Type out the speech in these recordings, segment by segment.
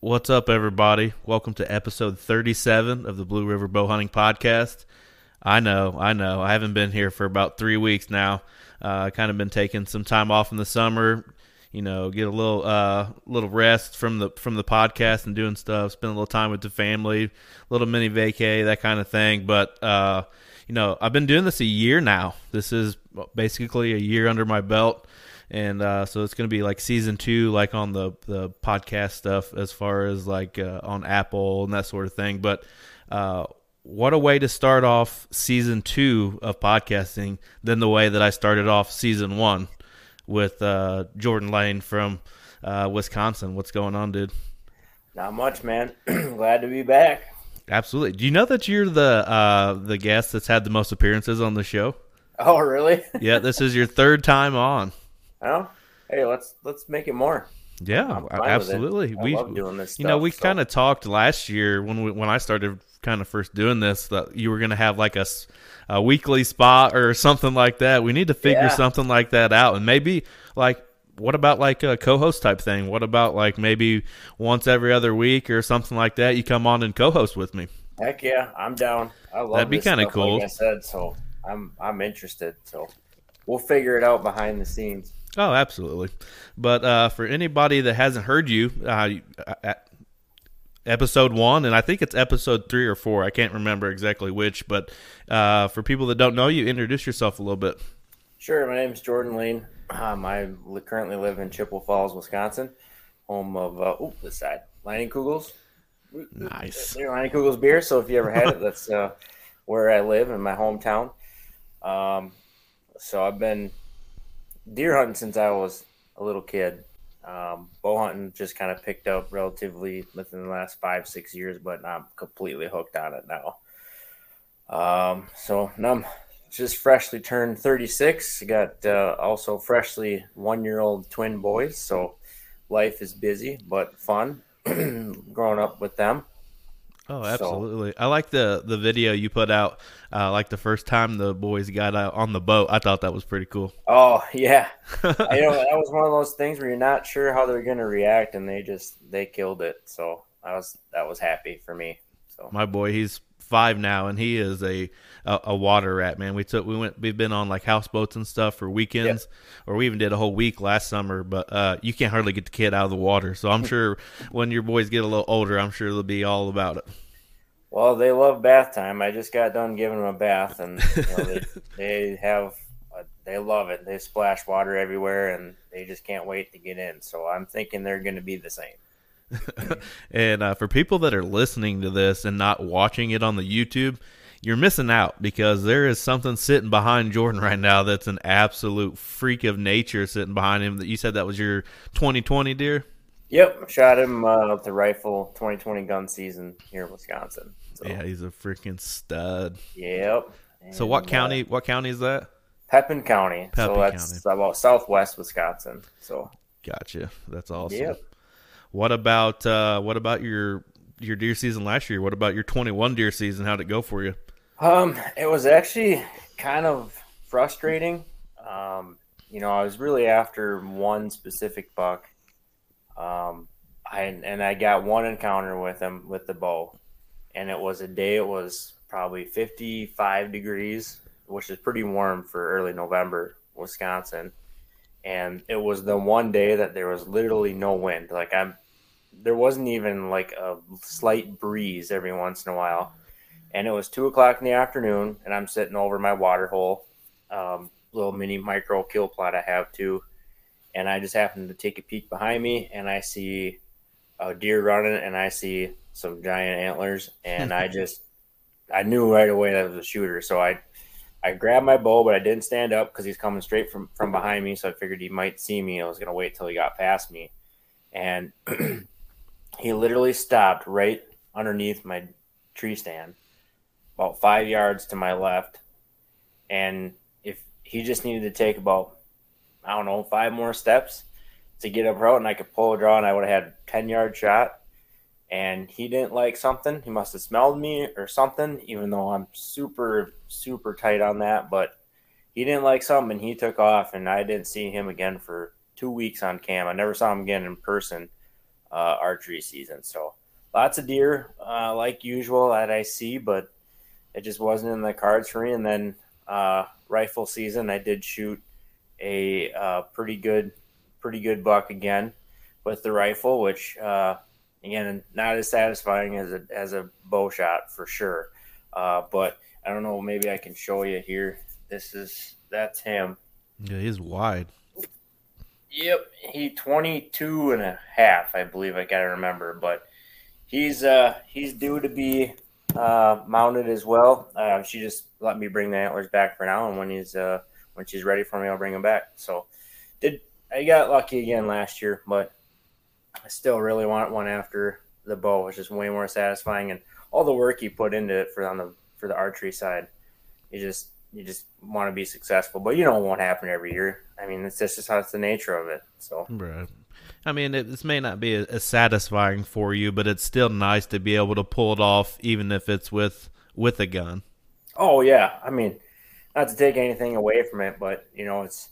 What's up, everybody? Welcome to episode 37 of the Blue River Bow Hunting Podcast. I know, I know. I haven't been here for about three weeks now. Uh, kind of been taking some time off in the summer. You know, get a little uh, little rest from the from the podcast and doing stuff. Spend a little time with the family, little mini vacay, that kind of thing. But uh, you know, I've been doing this a year now. This is basically a year under my belt and uh, so it's going to be like season two, like on the the podcast stuff, as far as like uh, on Apple and that sort of thing. But uh, what a way to start off season two of podcasting than the way that I started off season one with uh, Jordan Lane from uh, Wisconsin. What's going on, dude? Not much, man. Glad to be back. Absolutely. Do you know that you're the uh, the guest that's had the most appearances on the show? Oh, really? yeah, this is your third time on. Oh, hey, let's let's make it more. Yeah, absolutely. We love doing this. Stuff, you know, we so. kind of talked last year when we, when I started kind of first doing this that you were going to have like a, a weekly spot or something like that. We need to figure yeah. something like that out, and maybe like what about like a co-host type thing? What about like maybe once every other week or something like that? You come on and co-host with me. Heck yeah, I'm down. I love that'd be kind of cool. Like I said, so I'm I'm interested. So we'll figure it out behind the scenes. Oh, absolutely. But uh, for anybody that hasn't heard you, uh, episode one, and I think it's episode three or four. I can't remember exactly which. But uh, for people that don't know you, introduce yourself a little bit. Sure. My name is Jordan Lane. Um, I currently live in Chippewa Falls, Wisconsin, home of uh, oh this side Leinenkugel's. Nice. Leinenkugel's beer. So if you ever had it, that's uh, where I live in my hometown. Um, so I've been deer hunting since I was a little kid. Um, bow hunting just kind of picked up relatively within the last five, six years, but I'm completely hooked on it now. Um, so I'm just freshly turned 36. Got uh, also freshly one year old twin boys. So life is busy but fun growing up with them. Oh, absolutely! So, I like the the video you put out, uh, like the first time the boys got out on the boat. I thought that was pretty cool. Oh yeah, you know that was one of those things where you're not sure how they're going to react, and they just they killed it. So I was that was happy for me. So my boy, he's five now, and he is a, a, a water rat, man. We took we went we've been on like houseboats and stuff for weekends, yep. or we even did a whole week last summer. But uh, you can't hardly get the kid out of the water, so I'm sure when your boys get a little older, I'm sure they'll be all about it. Well, they love bath time. I just got done giving them a bath, and you know, they, they have uh, they love it. They splash water everywhere, and they just can't wait to get in. So I'm thinking they're going to be the same. and uh, for people that are listening to this and not watching it on the YouTube, you're missing out because there is something sitting behind Jordan right now that's an absolute freak of nature sitting behind him. That you said that was your 2020 deer. Yep, shot him uh, with the rifle 2020 gun season here in Wisconsin. So. Yeah, he's a freaking stud. Yep. And, so what county? Uh, what county is that? Pepin County. Pepin so that's County. about southwest Wisconsin. So. Gotcha. That's awesome. Yep. What about uh, what about your your deer season last year? What about your 21 deer season? How'd it go for you? Um, it was actually kind of frustrating. Um, you know, I was really after one specific buck um, I and I got one encounter with him with the bow, and it was a day. It was probably 55 degrees, which is pretty warm for early November, Wisconsin. And it was the one day that there was literally no wind. Like I'm, there wasn't even like a slight breeze every once in a while. And it was two o'clock in the afternoon, and I'm sitting over my water hole, um, little mini micro kill plot I have too and I just happened to take a peek behind me and I see a deer running and I see some giant antlers and I just I knew right away that was a shooter. So I I grabbed my bow, but I didn't stand up because he's coming straight from from behind me. So I figured he might see me. I was gonna wait till he got past me, and he literally stopped right underneath my tree stand, about five yards to my left. And if he just needed to take about I don't know, five more steps to get up route and I could pull a draw and I would have had a 10 yard shot. And he didn't like something. He must have smelled me or something, even though I'm super, super tight on that. But he didn't like something and he took off and I didn't see him again for two weeks on cam. I never saw him again in person. uh, archery season. So lots of deer, uh, like usual, that I see, but it just wasn't in the cards for me. And then uh, rifle season, I did shoot a uh, pretty good, pretty good buck again with the rifle, which uh, again not as satisfying as a as a bow shot for sure. Uh, but I don't know, maybe I can show you here. This is that's him. Yeah, he's wide. Yep, he 22 and a half, I believe I gotta remember, but he's uh he's due to be uh mounted as well. Uh, she just let me bring the antlers back for now, and when he's uh when she's ready for me, I'll bring them back. So did I got lucky again last year, but I still really want one after the bow, which is way more satisfying, and all the work you put into it for on the for the archery side, you just you just want to be successful, but you know it won't happen every year. I mean, it's just, just how it's the nature of it. So, right. I mean, it, this may not be as satisfying for you, but it's still nice to be able to pull it off, even if it's with with a gun. Oh yeah, I mean, not to take anything away from it, but you know, it's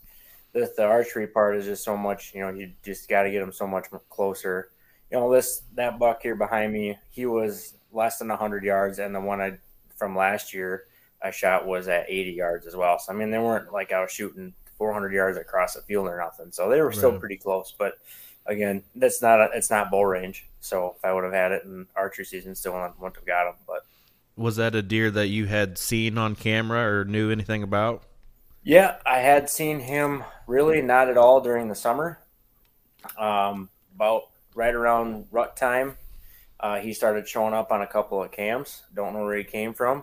the, the archery part is just so much. You know, you just got to get them so much closer. You know, this that buck here behind me, he was less than hundred yards, and the one I from last year I shot was at 80 yards as well. So I mean, they weren't like I was shooting 400 yards across the field or nothing. So they were still right. pretty close. But again, that's not a, it's not bow range. So if I would have had it in archery season, still wouldn't have got them. But was that a deer that you had seen on camera or knew anything about? Yeah, I had seen him really not at all during the summer. Um, about right around rut time, uh, he started showing up on a couple of cams. Don't know where he came from.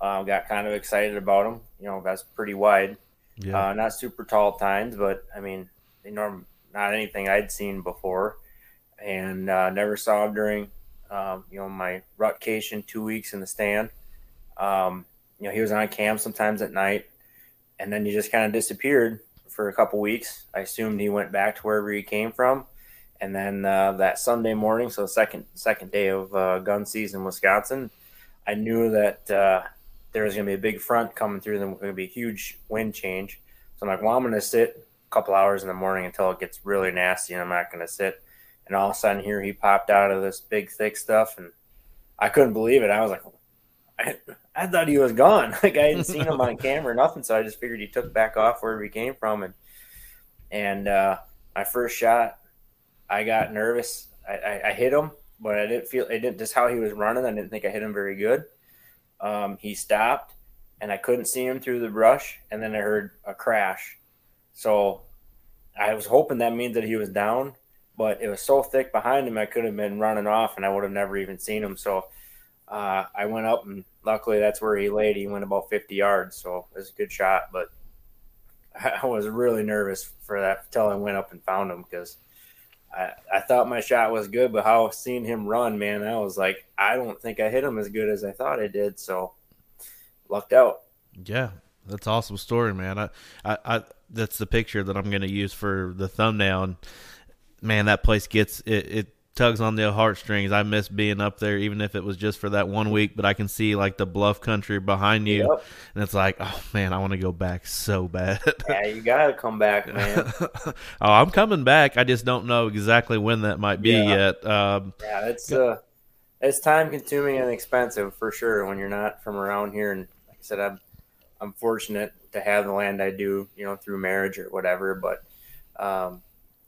Uh, got kind of excited about him. You know, that's pretty wide. Yeah. Uh, not super tall times, but I mean, norm, not anything I'd seen before, and uh, never saw during, um, you know, my rutcation two weeks in the stand. Um, you know, he was on cam sometimes at night, and then he just kind of disappeared for a couple weeks. I assumed he went back to wherever he came from, and then uh, that Sunday morning, so second second day of uh, gun season in Wisconsin, I knew that uh, there was going to be a big front coming through. Then going to be a huge wind change. So I'm like, well, I'm going to sit couple hours in the morning until it gets really nasty, and I'm not going to sit. And all of a sudden, here he popped out of this big thick stuff, and I couldn't believe it. I was like, I, I thought he was gone. Like I hadn't seen him on camera, or nothing. So I just figured he took back off wherever he came from, and and uh, my first shot, I got nervous. I, I, I hit him, but I didn't feel it didn't just how he was running. I didn't think I hit him very good um, he stopped and I couldn't see him through the brush. And then I heard a crash. So I was hoping that means that he was down, but it was so thick behind him, I could have been running off and I would have never even seen him. So uh, I went up and luckily that's where he laid. He went about 50 yards. So it was a good shot, but I was really nervous for that until I went up and found him because I, I thought my shot was good, but how seeing him run, man, I was like, I don't think I hit him as good as I thought I did. So lucked out. Yeah, that's awesome story, man. I, I, I that's the picture that I'm going to use for the thumbnail. And man, that place gets it, it tugs on the heartstrings. I miss being up there, even if it was just for that one week. But I can see like the bluff country behind you, yep. and it's like, oh man, I want to go back so bad. yeah, you gotta come back, man. oh, I'm coming back. I just don't know exactly when that might be yeah. yet. Um, yeah, it's uh, it's time consuming and expensive for sure when you're not from around here. And like I said, I'm I'm fortunate to have the land I do, you know, through marriage or whatever. But um,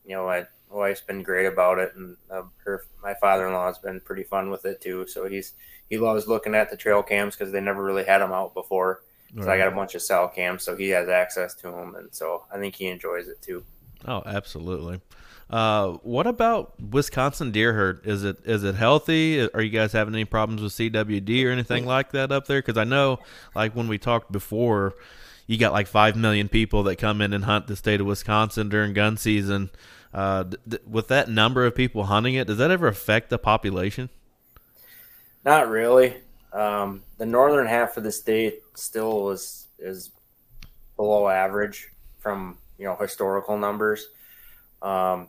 you know, I wife's been great about it, and uh, her my father in law has been pretty fun with it too. So he's he loves looking at the trail cams because they never really had them out before. So. I got a bunch of cell cams, so he has access to them, and so I think he enjoys it too. Oh, absolutely. Uh, what about Wisconsin deer herd? Is it is it healthy? Are you guys having any problems with CWD or anything like that up there? Because I know, like when we talked before, you got like five million people that come in and hunt the state of Wisconsin during gun season. Uh, th- with that number of people hunting it, does that ever affect the population? Not really. Um, the northern half of the state still is is below average from you know historical numbers. Um,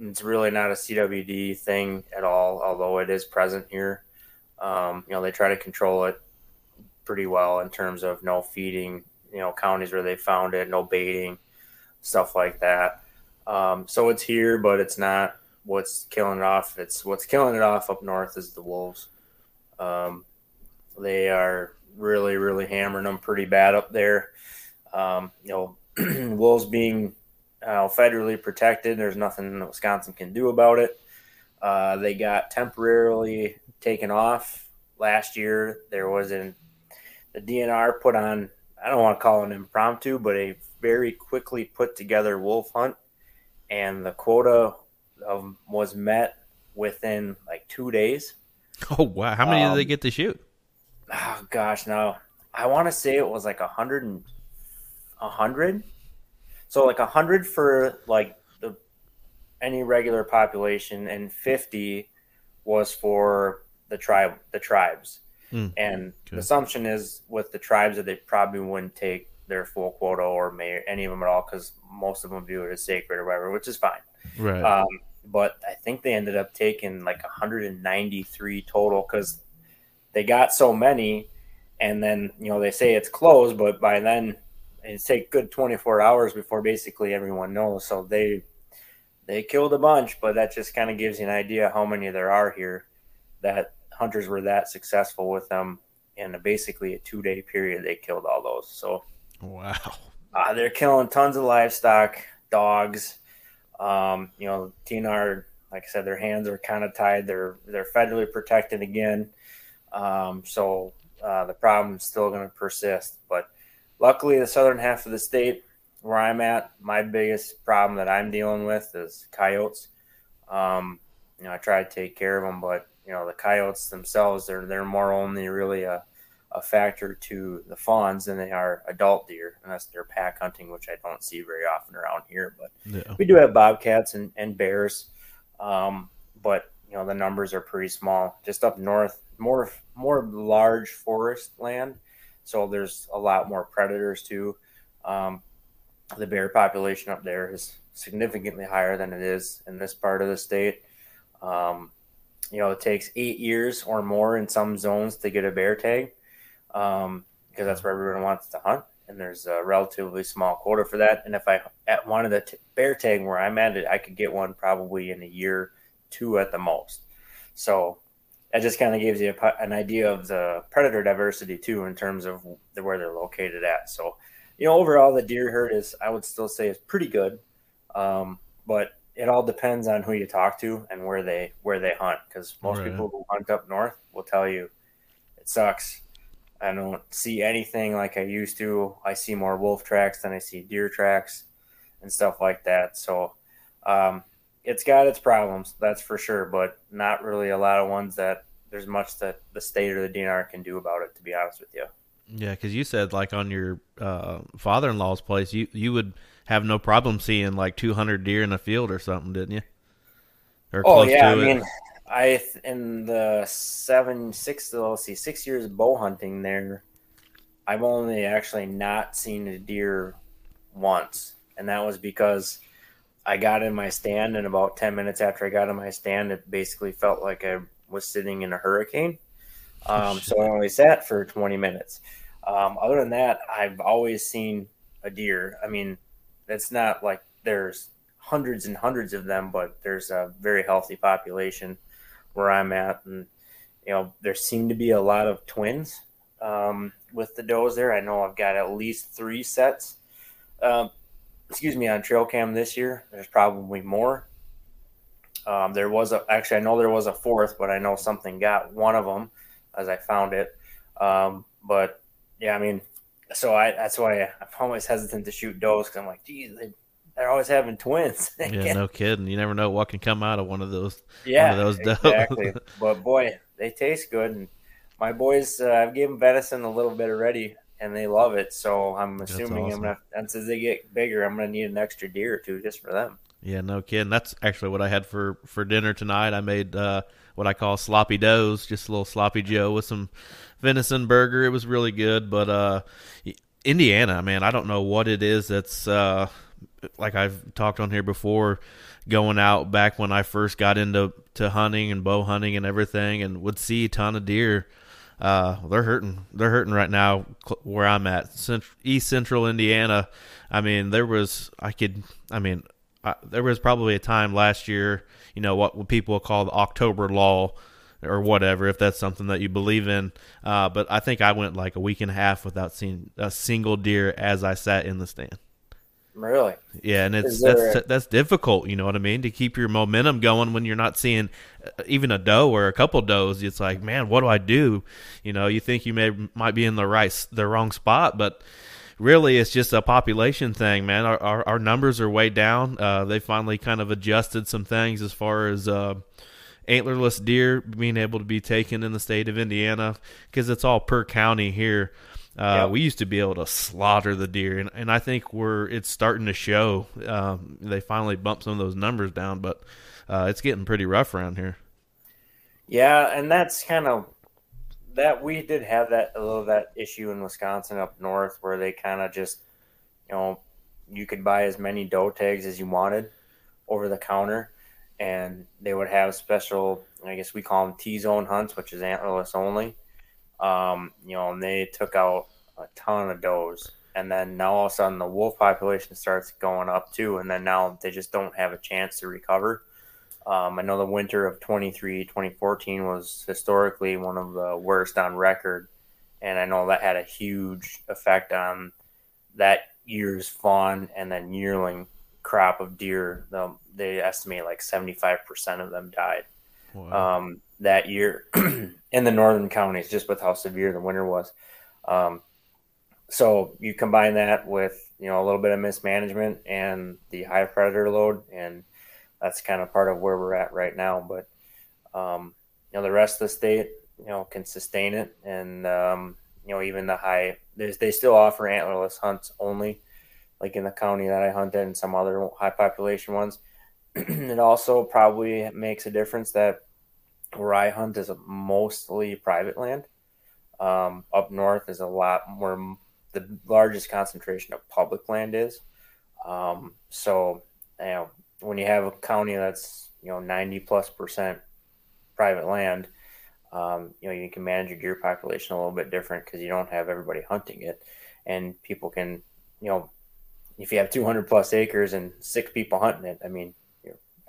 it's really not a CWD thing at all, although it is present here. Um, you know, they try to control it pretty well in terms of no feeding, you know, counties where they found it, no baiting, stuff like that. Um, so it's here, but it's not what's killing it off. It's what's killing it off up north is the wolves. Um, they are really, really hammering them pretty bad up there. Um, you know, wolves being uh, federally protected, there's nothing that Wisconsin can do about it. Uh, they got temporarily taken off last year. There was an the DNR put on I don't want to call it an impromptu, but a very quickly put together wolf hunt, and the quota of, was met within like two days. Oh wow! How many um, did they Um, get to shoot? Oh gosh, no, I want to say it was like a hundred and a hundred. So like a hundred for like the any regular population, and fifty was for the tribe, the tribes. Hmm. And Okay. the assumption is with the tribes that they probably wouldn't take their full quota or may any of them at all because most of them view it as sacred or whatever, which is fine. Right. Um, but I think they ended up taking like 193 total because they got so many, and then you know they say it's closed, but by then it take good 24 hours before basically everyone knows. So they they killed a bunch, but that just kind of gives you an idea how many there are here. That hunters were that successful with them in a, basically a two day period. They killed all those. So wow. uh, they're killing tons of livestock, dogs. Um, you know, DNR, like I said, their hands are kind of tied. They're they're federally protected again, um, so uh, the problem's still going to persist. But luckily, the southern half of the state, where I'm at, my biggest problem that I'm dealing with is coyotes. Um, you know, I try to take care of them, but you know, the coyotes themselves, they're they're more only really a a factor to the fawns than they are adult deer, unless they're pack hunting, which I don't see very often around here. But Yeah. we do have bobcats and, and bears, um, but you know the numbers are pretty small. Just up north, more more large forest land, so there's a lot more predators too. Um, the bear population up there is significantly higher than it is in this part of the state. Um, you know, it takes eight years or more in some zones to get a bear tag um, because that's where everyone wants to hunt, and there's a relatively small quota for that. And if I at one of the t- bear tag where I'm at it, I could get one probably in a year, two at the most. So that just kind of gives you a, an idea of the predator diversity too, in terms of the, where they're located at. So, you know, overall the deer herd is, I would still say, is pretty good, um, but it all depends on who you talk to and where they where they hunt. Because most Right. people who hunt up north will tell you it sucks. I don't see anything like I used to. I see more wolf tracks than I see deer tracks and stuff like that. So um, it's got its problems, that's for sure, but not really a lot of ones that there's much that the state or the DNR can do about it. To be honest with you. Yeah, because you said like on your uh, father-in-law's place, you you would have no problem seeing like 200 deer in a field or something, didn't you? Or Oh yeah, I it. mean, I in the seven six let's see six years of bow hunting there, I've only actually not seen a deer once, and that was because I got in my stand, and about ten minutes after I got in my stand, it basically felt like I was sitting in a hurricane. Um, so I only sat for twenty minutes. Um, other than that, I've always seen a deer. I mean, it's not like there's hundreds and hundreds of them, but there's a very healthy population where I'm at, and you know there seem to be a lot of twins um, with the does there. I know I've got at least three sets. Um, excuse me on trail cam this year. There's probably more. Um, there was a actually I know there was a fourth, but I know something got one of them as I found it. Um, but yeah, I mean, so I that's why I'm always hesitant to shoot does because I'm like, geez, they, they're always having twins. Yeah, no kidding. You never know what can come out of one of those. yeah, of those does. exactly. but boy, they taste good, and my boys, uh, I've given venison a little bit already, and they love it. So I'm assuming awesome. I'm gonna, and as they get bigger, I'm gonna need an extra deer or two just for them. Yeah, no kidding. That's actually what I had for for dinner tonight. I made uh, what I call sloppy doughs, just a little sloppy Joe with some venison burger. It was really good. But uh, Indiana, man, I don't know what it is that's uh, like I've talked on here before. Going out back when I first got into to hunting and bow hunting and everything, and would see a ton of deer. Uh, they're hurting. They're hurting right now where I'm at, cent- East Central Indiana. I mean, there was I could. I mean, I, there was probably a time last year, you know, what people call the October lull or whatever, if that's something that you believe in. Uh, but I think I went like a week and a half without seeing a single deer as I sat in the stand. Really? Yeah, and it's that's that's difficult. You know what I mean? To keep your momentum going when you're not seeing uh, even a doe or a couple does. It's like, man, what do I do? You know, you think you may might be in the right the wrong spot, but really it's just a population thing, man. Our our, our numbers are way down. Uh, they finally kind of adjusted some things as far as. Uh, antlerless deer being able to be taken in the state of Indiana because it's all per county here. Uh, yep. We used to be able to slaughter the deer, and, and I think we're it's starting to show. Um, they finally bumped some of those numbers down, but uh, it's getting pretty rough around here. Yeah, and that's kind of that we did have that a little that issue in Wisconsin up north where they kind of just you know you could buy as many doe tags as you wanted over the counter, and they would have special I guess we call them T zone hunts, which is antlerless only um, you know, and they took out a ton of does. And then now all of a sudden the wolf population starts going up too. And then now they just don't have a chance to recover. Um, I know the winter of 23, 2014 was historically one of the worst on record. And I know that had a huge effect on that year's fawn and then yearling crop of deer. they estimate like 75% of them died. Um, that year in the northern counties, just with how severe the winter was. Um, so you combine that with you know a little bit of mismanagement and the high predator load, and that's kind of part of where we're at right now. But um, you know the rest of the state, you know, can sustain it, and um, you know even the high, they still offer antlerless hunts only, like in the county that I hunted and some other high population ones. it also probably makes a difference that where I hunt is mostly private land. Um, up north is a lot more the largest concentration of public land is. Um, so you know when you have a county that's you know 90 plus percent private land, um, you know you can manage your deer population a little bit different because you don't have everybody hunting it, and people can you know if you have 200 plus acres and six people hunting it, I mean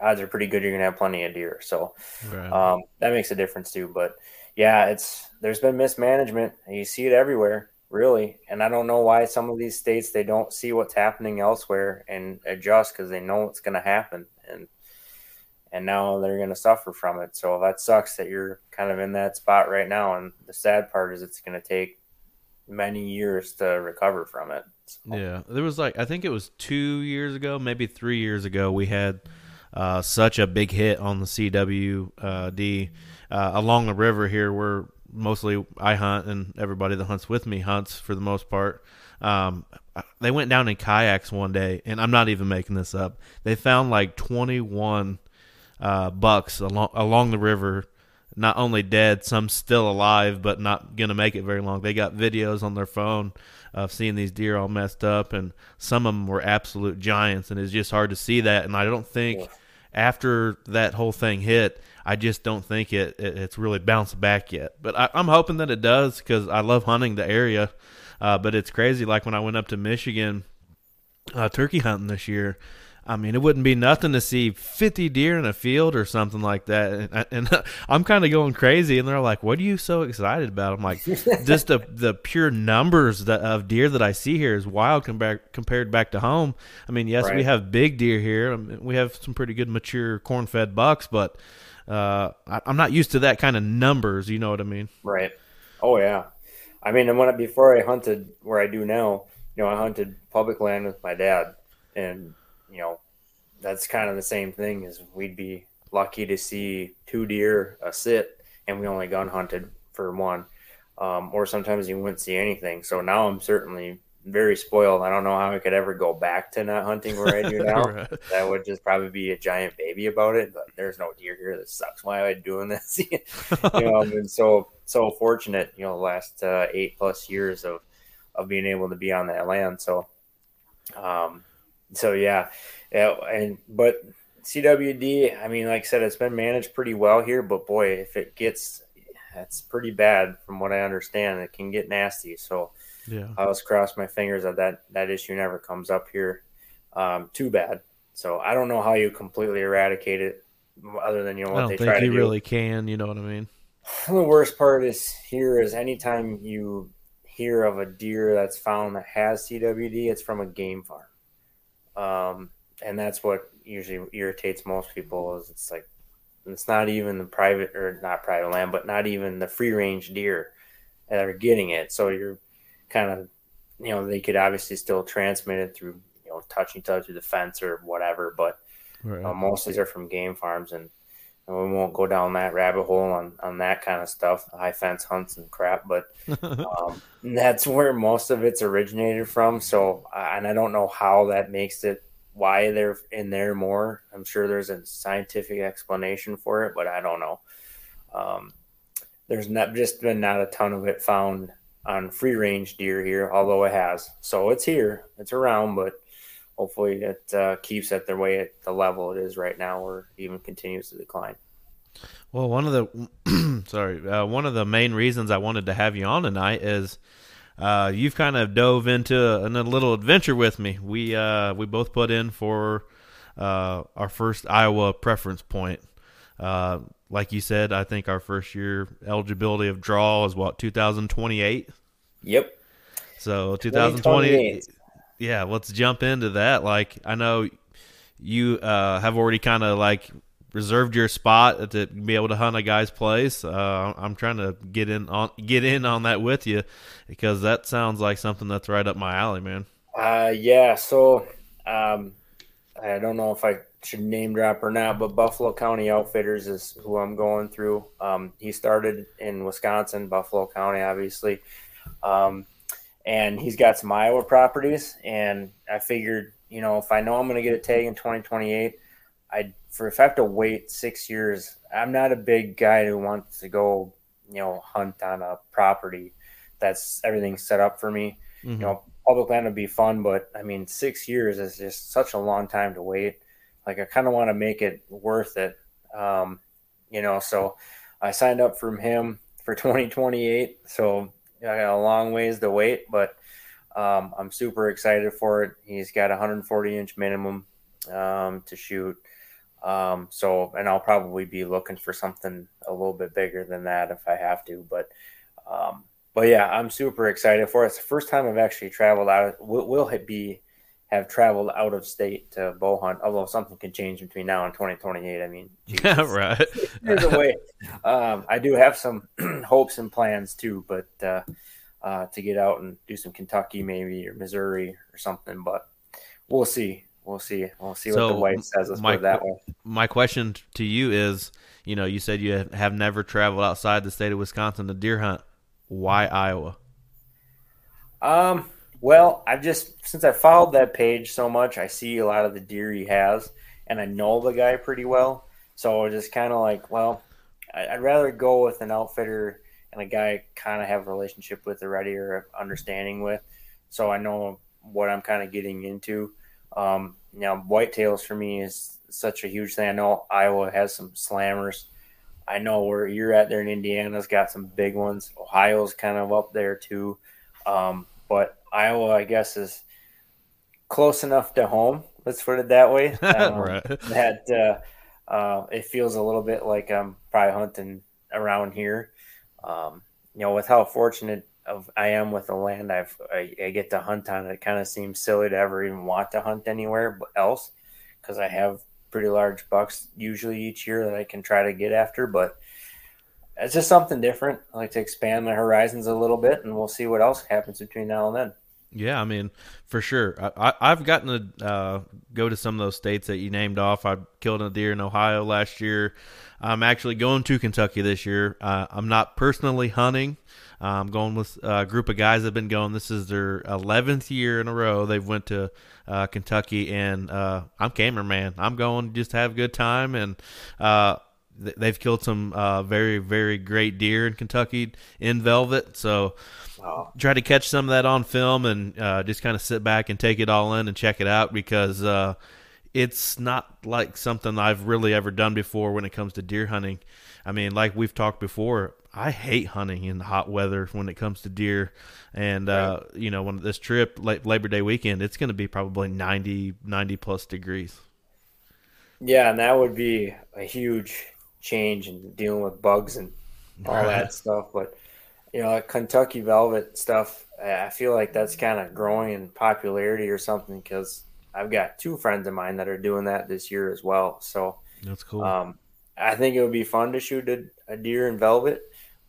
odds are pretty good you're gonna have plenty of deer. So right. um, that makes a difference too. But yeah, it's there's been mismanagement, and you see it everywhere, really. And I don't know why some of these states they don't see what's happening elsewhere and adjust because they know what's gonna happen, and and now they're gonna suffer from it. So that sucks that you're kind of in that spot right now. And the sad part is it's gonna take many years to recover from it. So. Yeah, there was like I think it was two years ago, maybe three years ago, we had uh, such a big hit on the CWD uh, along the river here, where mostly I hunt and everybody that hunts with me hunts for the most part. Um, they went down in kayaks one day, and I'm not even making this up. They found like 21 uh, bucks along along the river, not only dead, some still alive, but not gonna make it very long. They got videos on their phone of seeing these deer all messed up, and some of them were absolute giants, and it's just hard to see that. And I don't think. After that whole thing hit, I just don't think it, it it's really bounced back yet. But I, am hoping that it does because I love hunting the area. Uh, but it's crazy. Like when I went up to Michigan uh, turkey hunting this year, I mean, it wouldn't be nothing to see 50 deer in a field or something like that. And, and I'm kind of going crazy. And they're like, what are you so excited about? I'm like, just the, the pure numbers that, of deer that I see here is wild compared, compared back to home. I mean, yes, right. we have big deer here. I mean, we have some pretty good mature corn fed bucks, but uh, I, I'm not used to that kind of numbers. You know what I mean? Right. Oh, yeah. I mean, and when I, before I hunted where I do now, you know, I hunted public land with my dad and you know, that's kind of the same thing as we'd be lucky to see two deer a sit and we only gun hunted for one. Um, or sometimes you wouldn't see anything. So now I'm certainly very spoiled. I don't know how I could ever go back to not hunting where I do now. right. That would just probably be a giant baby about it. But there's no deer here. That sucks. Why am I doing this? you know, I've been so so fortunate. You know, last uh, eight plus years of of being able to be on that land. So, um, so yeah, yeah, and but CWD, I mean, like I said, it's been managed pretty well here, but boy, if it gets, that's pretty bad from what I understand. It can get nasty. So yeah, I'll just cross my fingers that that, that issue never comes up here. Um, too bad. So I don't know how you completely eradicate it, other than you know what I don't they think try you really can. You know what I mean? The worst part is here is anytime you hear of a deer that's found that has CWD, it's from a game farm, um, and that's what usually irritates most people. Is it's like it's not even the private or not private land, but not even the free range deer that are getting it. So you're kind of, you know, they could obviously still transmit it through, you know, touching touch each other through the fence or whatever, but Right. uh, most of these are from game farms, and, and we won't go down that rabbit hole on, on that kind of stuff, high fence hunts and crap. But um, that's where most of it's originated from. So, and I don't know how that makes it why they're in there more. I'm sure there's a scientific explanation for it, but I don't know. Um, there's not just been not a ton of it found on free range deer here, although it has. So it's here, it's around, but hopefully it uh, keeps at the way at the level it is right now, or even continues to decline. Well, one of the sorry, uh, one of the main reasons I wanted to have you on tonight is uh, you've kind of dove into a, a little adventure with me. We uh, we both put in for uh, our first Iowa preference point. Uh, like you said, I think our first year eligibility of draw is what 2028. Yep. So 2028. Yeah, let's jump into that. Like I know you uh, have already kind of like reserved your spot to be able to hunt a guy's place. Uh, I'm trying to get in on get in on that with you because that sounds like something that's right up my alley, man. Uh, yeah. So, um, I don't know if I should name drop or not, but Buffalo County Outfitters is who I'm going through. Um, he started in Wisconsin, Buffalo County, obviously. Um, and he's got some Iowa properties. And I figured, you know, if I know I'm going to get a tag in 2028, I for if I have to wait six years, I'm not a big guy who wants to go, you know, hunt on a property that's everything set up for me. Mm-hmm. You know, public land would be fun, but I mean, six years is just such a long time to wait. Like, I kind of want to make it worth it. Um, you know, so I signed up from him for 2028. So I got a long ways to wait, but um, I'm super excited for it. He's got 140 inch minimum um, to shoot. Um, so, and I'll probably be looking for something a little bit bigger than that if I have to. But, um, but yeah, I'm super excited for it. It's the first time I've actually traveled out. Will, will be have traveled out of state to bow hunt. Although something can change between now and 2028. I mean, yeah, right. There's a way. Um, I do have some hopes and plans too, but uh, uh, to get out and do some Kentucky maybe or Missouri or something. But we'll see. We'll see. We'll see So, what the wife says. Let's my- put it that way. My question to you is, you know, you said you have never traveled outside the state of Wisconsin to deer hunt. Why Iowa? Um, well, I've just since I followed that page so much, I see a lot of the deer he has, and I know the guy pretty well. So I just kind of like, well, I'd rather go with an outfitter and a guy kind of have a relationship with already or understanding with, so I know what I'm kind of getting into. Um, know, whitetails for me is such a huge thing. I know Iowa has some slammers. I know where you're at there in Indiana's got some big ones. Ohio's kind of up there too. Um, but Iowa, I guess, is close enough to home. Let's put it that way. Um, right. That uh, uh, it feels a little bit like I'm probably hunting around here. Um, you know, with how fortunate of I am with the land I've I, I get to hunt on, it kind of seems silly to ever even want to hunt anywhere else because I have pretty large bucks usually each year that I can try to get after, but it's just something different. I like to expand my horizons a little bit, and we'll see what else happens between now and then. Yeah, I mean, for sure. I, I, I've gotten to uh, go to some of those states that you named off. I killed a deer in Ohio last year. I'm actually going to Kentucky this year. Uh, I'm not personally hunting. Uh, I'm going with a group of guys that have been going. This is their 11th year in a row. They've went to uh, Kentucky, and uh, I'm cameraman. I'm going just to just have a good time, and uh, th- they've killed some uh, very, very great deer in Kentucky in velvet. So Oh, try to catch some of that on film and uh, just kind of sit back and take it all in and check it out because uh, it's not like something I've really ever done before when it comes to deer hunting. I mean, like we've talked before, I hate hunting in hot weather when it comes to deer. And, uh, you know, when this trip, La- Labor Day weekend, it's going to be probably 90, 90 plus degrees. Yeah, and that would be a huge change in dealing with bugs and all right. that stuff. But you know, Kentucky Velvet stuff, I feel like that's kind of growing in popularity or something because I've got two friends of mine that are doing that this year as well. So that's cool. Um, I think it would be fun to shoot a, a deer in velvet.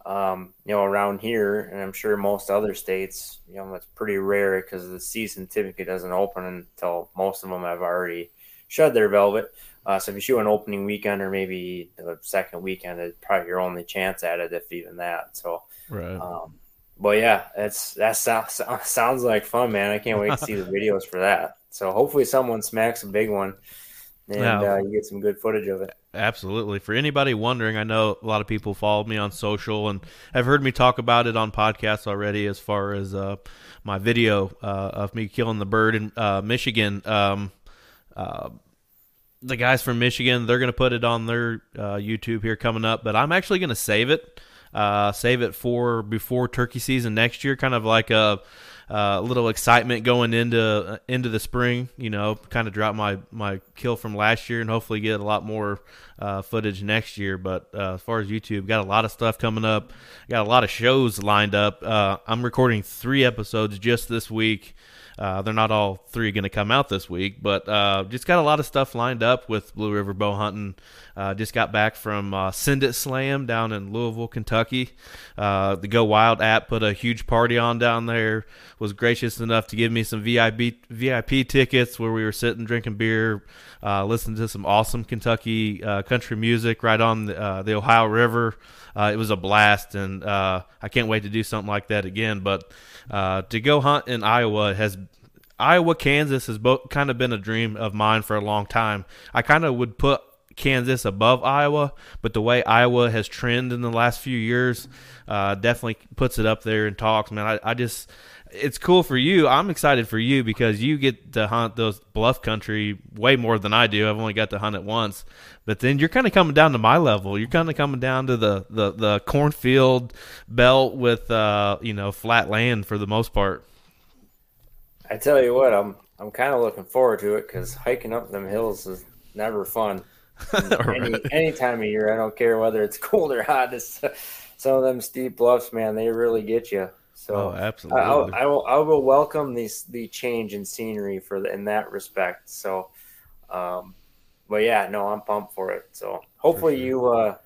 Um, you know, around here, and I'm sure most other states, you know, it's pretty rare because the season typically doesn't open until most of them have already shed their velvet. Uh, so if you shoot an opening weekend or maybe the second weekend, it's probably your only chance at it, if even that. So, right. Um, but yeah, it's that sounds sounds like fun, man. I can't wait to see the videos for that. So hopefully someone smacks a big one and uh, you get some good footage of it. Absolutely. For anybody wondering, I know a lot of people follow me on social and have heard me talk about it on podcasts already. As far as uh, my video uh, of me killing the bird in uh, Michigan. Um, uh, the guys from Michigan, they're going to put it on their uh, YouTube here coming up, but I'm actually going to save it, uh, save it for before turkey season next year, kind of like a, a little excitement going into uh, into the spring. You know, kind of drop my my kill from last year and hopefully get a lot more uh, footage next year. But uh, as far as YouTube, got a lot of stuff coming up, got a lot of shows lined up. Uh, I'm recording three episodes just this week. Uh, they're not all three going to come out this week, but uh, just got a lot of stuff lined up with Blue River Bow Hunting. Uh, just got back from uh, Send It Slam down in Louisville, Kentucky. Uh, the Go Wild app put a huge party on down there. Was gracious enough to give me some VIP VIP tickets where we were sitting drinking beer, uh, listening to some awesome Kentucky country music right on the, the Ohio River. Uh, it was a blast, and uh, I can't wait to do something like that again. But uh, to go hunt in Iowa has Iowa, Kansas has both kind of been a dream of mine for a long time. I kind of would put Kansas above Iowa, but the way Iowa has trended in the last few years uh, definitely puts it up there in talks. Man, I, I just it's cool for you. I'm excited for you because you get to hunt those bluff country way more than I do. I've only got to hunt it once, but then you're kind of coming down to my level. You're kind of coming down to the the, the cornfield belt with uh, you know flat land for the most part. I tell you what, I'm I'm kind of looking forward to it because hiking up them hills is never fun. any, any time of year, I don't care whether it's cold or hot. It's, some of them steep bluffs, man, they really get you. So oh, absolutely, I'll, I will. I will welcome these the change in scenery for the, in that respect. So, um, but yeah, no, I'm pumped for it. So hopefully sure. you uh,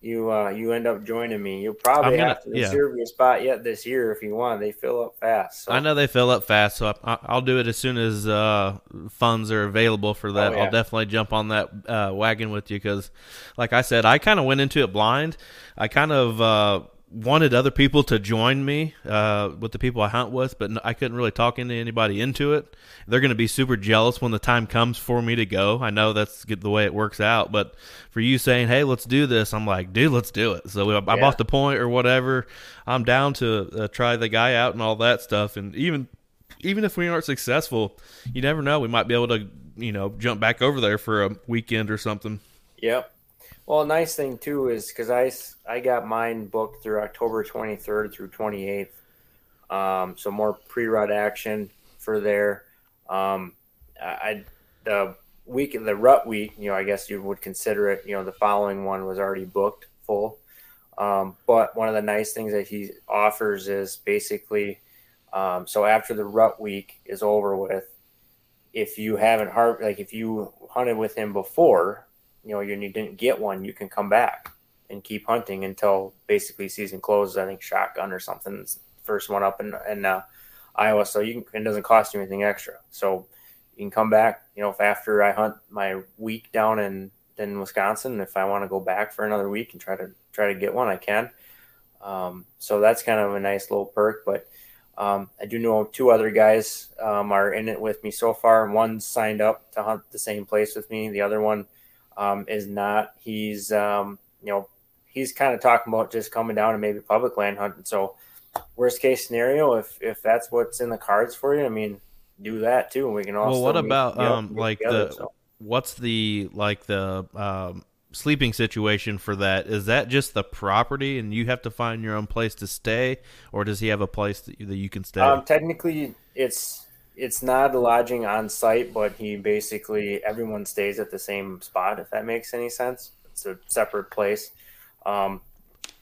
you uh, you end up joining me. You'll probably gonna, have to reserve yeah. your spot yet this year if you want. They fill up fast. So. I know they fill up fast, so I, will do it as soon as uh, funds are available for that. Oh, yeah. I'll definitely jump on that uh, wagon with you because, like I said, I kind of went into it blind. I kind of uh, wanted other people to join me uh, with the people I hunt with, but I couldn't really talk into anybody into it. They're going to be super jealous when the time comes for me to go. I know that's the way it works out, but for you saying, "Hey, let's do this," I'm like, "Dude, let's do it." So I'm yeah. off the point or whatever. I'm down to uh, try the guy out and all that stuff, and even even if we aren't successful, you never know. We might be able to, you know, jump back over there for a weekend or something. Yep. Well, nice thing too is because I, I got mine booked through October 23rd through 28th. Um, so more pre-rut action for there. Um, I the week the rut week, you know, I guess you would consider it. You know, the following one was already booked full. Um, but one of the nice things that he offers is basically, um, so after the rut week is over with, if you haven't har- like if you hunted with him before, you know, you didn't get one, you can come back and keep hunting until basically season closes. I think shotgun or something, first one up in, in uh, Iowa. So you can, it doesn't cost you anything extra. So you can come back, you know, if after I hunt my week down in, in Wisconsin, if I want to go back for another week and try to try to get one, I can. Um, so that's kind of a nice little perk, but um, I do know two other guys um, are in it with me so far. One signed up to hunt the same place with me. The other one um, is not. He's um, you know he's kind of talking about just coming down and maybe public land hunting. So worst case scenario, if if that's what's in the cards for you, I mean, do that too. And we can also. Well, what about um like together, the so. what's the like the um sleeping situation for that is that just the property and you have to find your own place to stay or does he have a place that you, that you can stay um, technically it's it's not lodging on site, but he basically everyone stays at the same spot. If that makes any sense, it's a separate place. Um,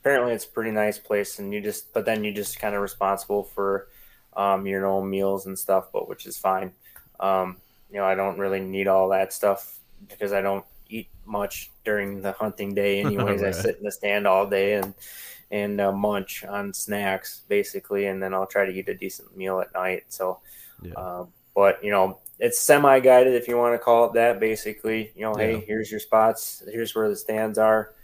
apparently, it's a pretty nice place, and you just but then you just kind of responsible for um, your own meals and stuff, but which is fine. Um, you know, I don't really need all that stuff because I don't eat much during the hunting day. Anyways, right. I sit in the stand all day and and uh, munch on snacks basically, and then I'll try to eat a decent meal at night. So, yeah. uh, but you know, it's semi guided if you want to call it that. Basically, you know, yeah. hey, here's your spots. Here's where the stands are.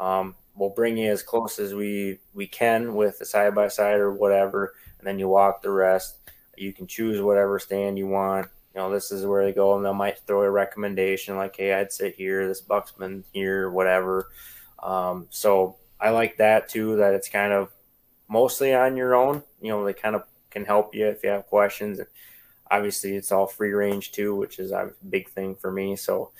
Um, we'll bring you as close as we we can with the side by side or whatever, and then you walk the rest. You can choose whatever stand you want. You know, this is where they go, and they might throw a recommendation like, "Hey, I'd sit here. This bucksman here, whatever." Um, so I like that too. That it's kind of mostly on your own. You know, they kind of can help you if you have questions. Obviously, it's all free range too, which is a big thing for me. So,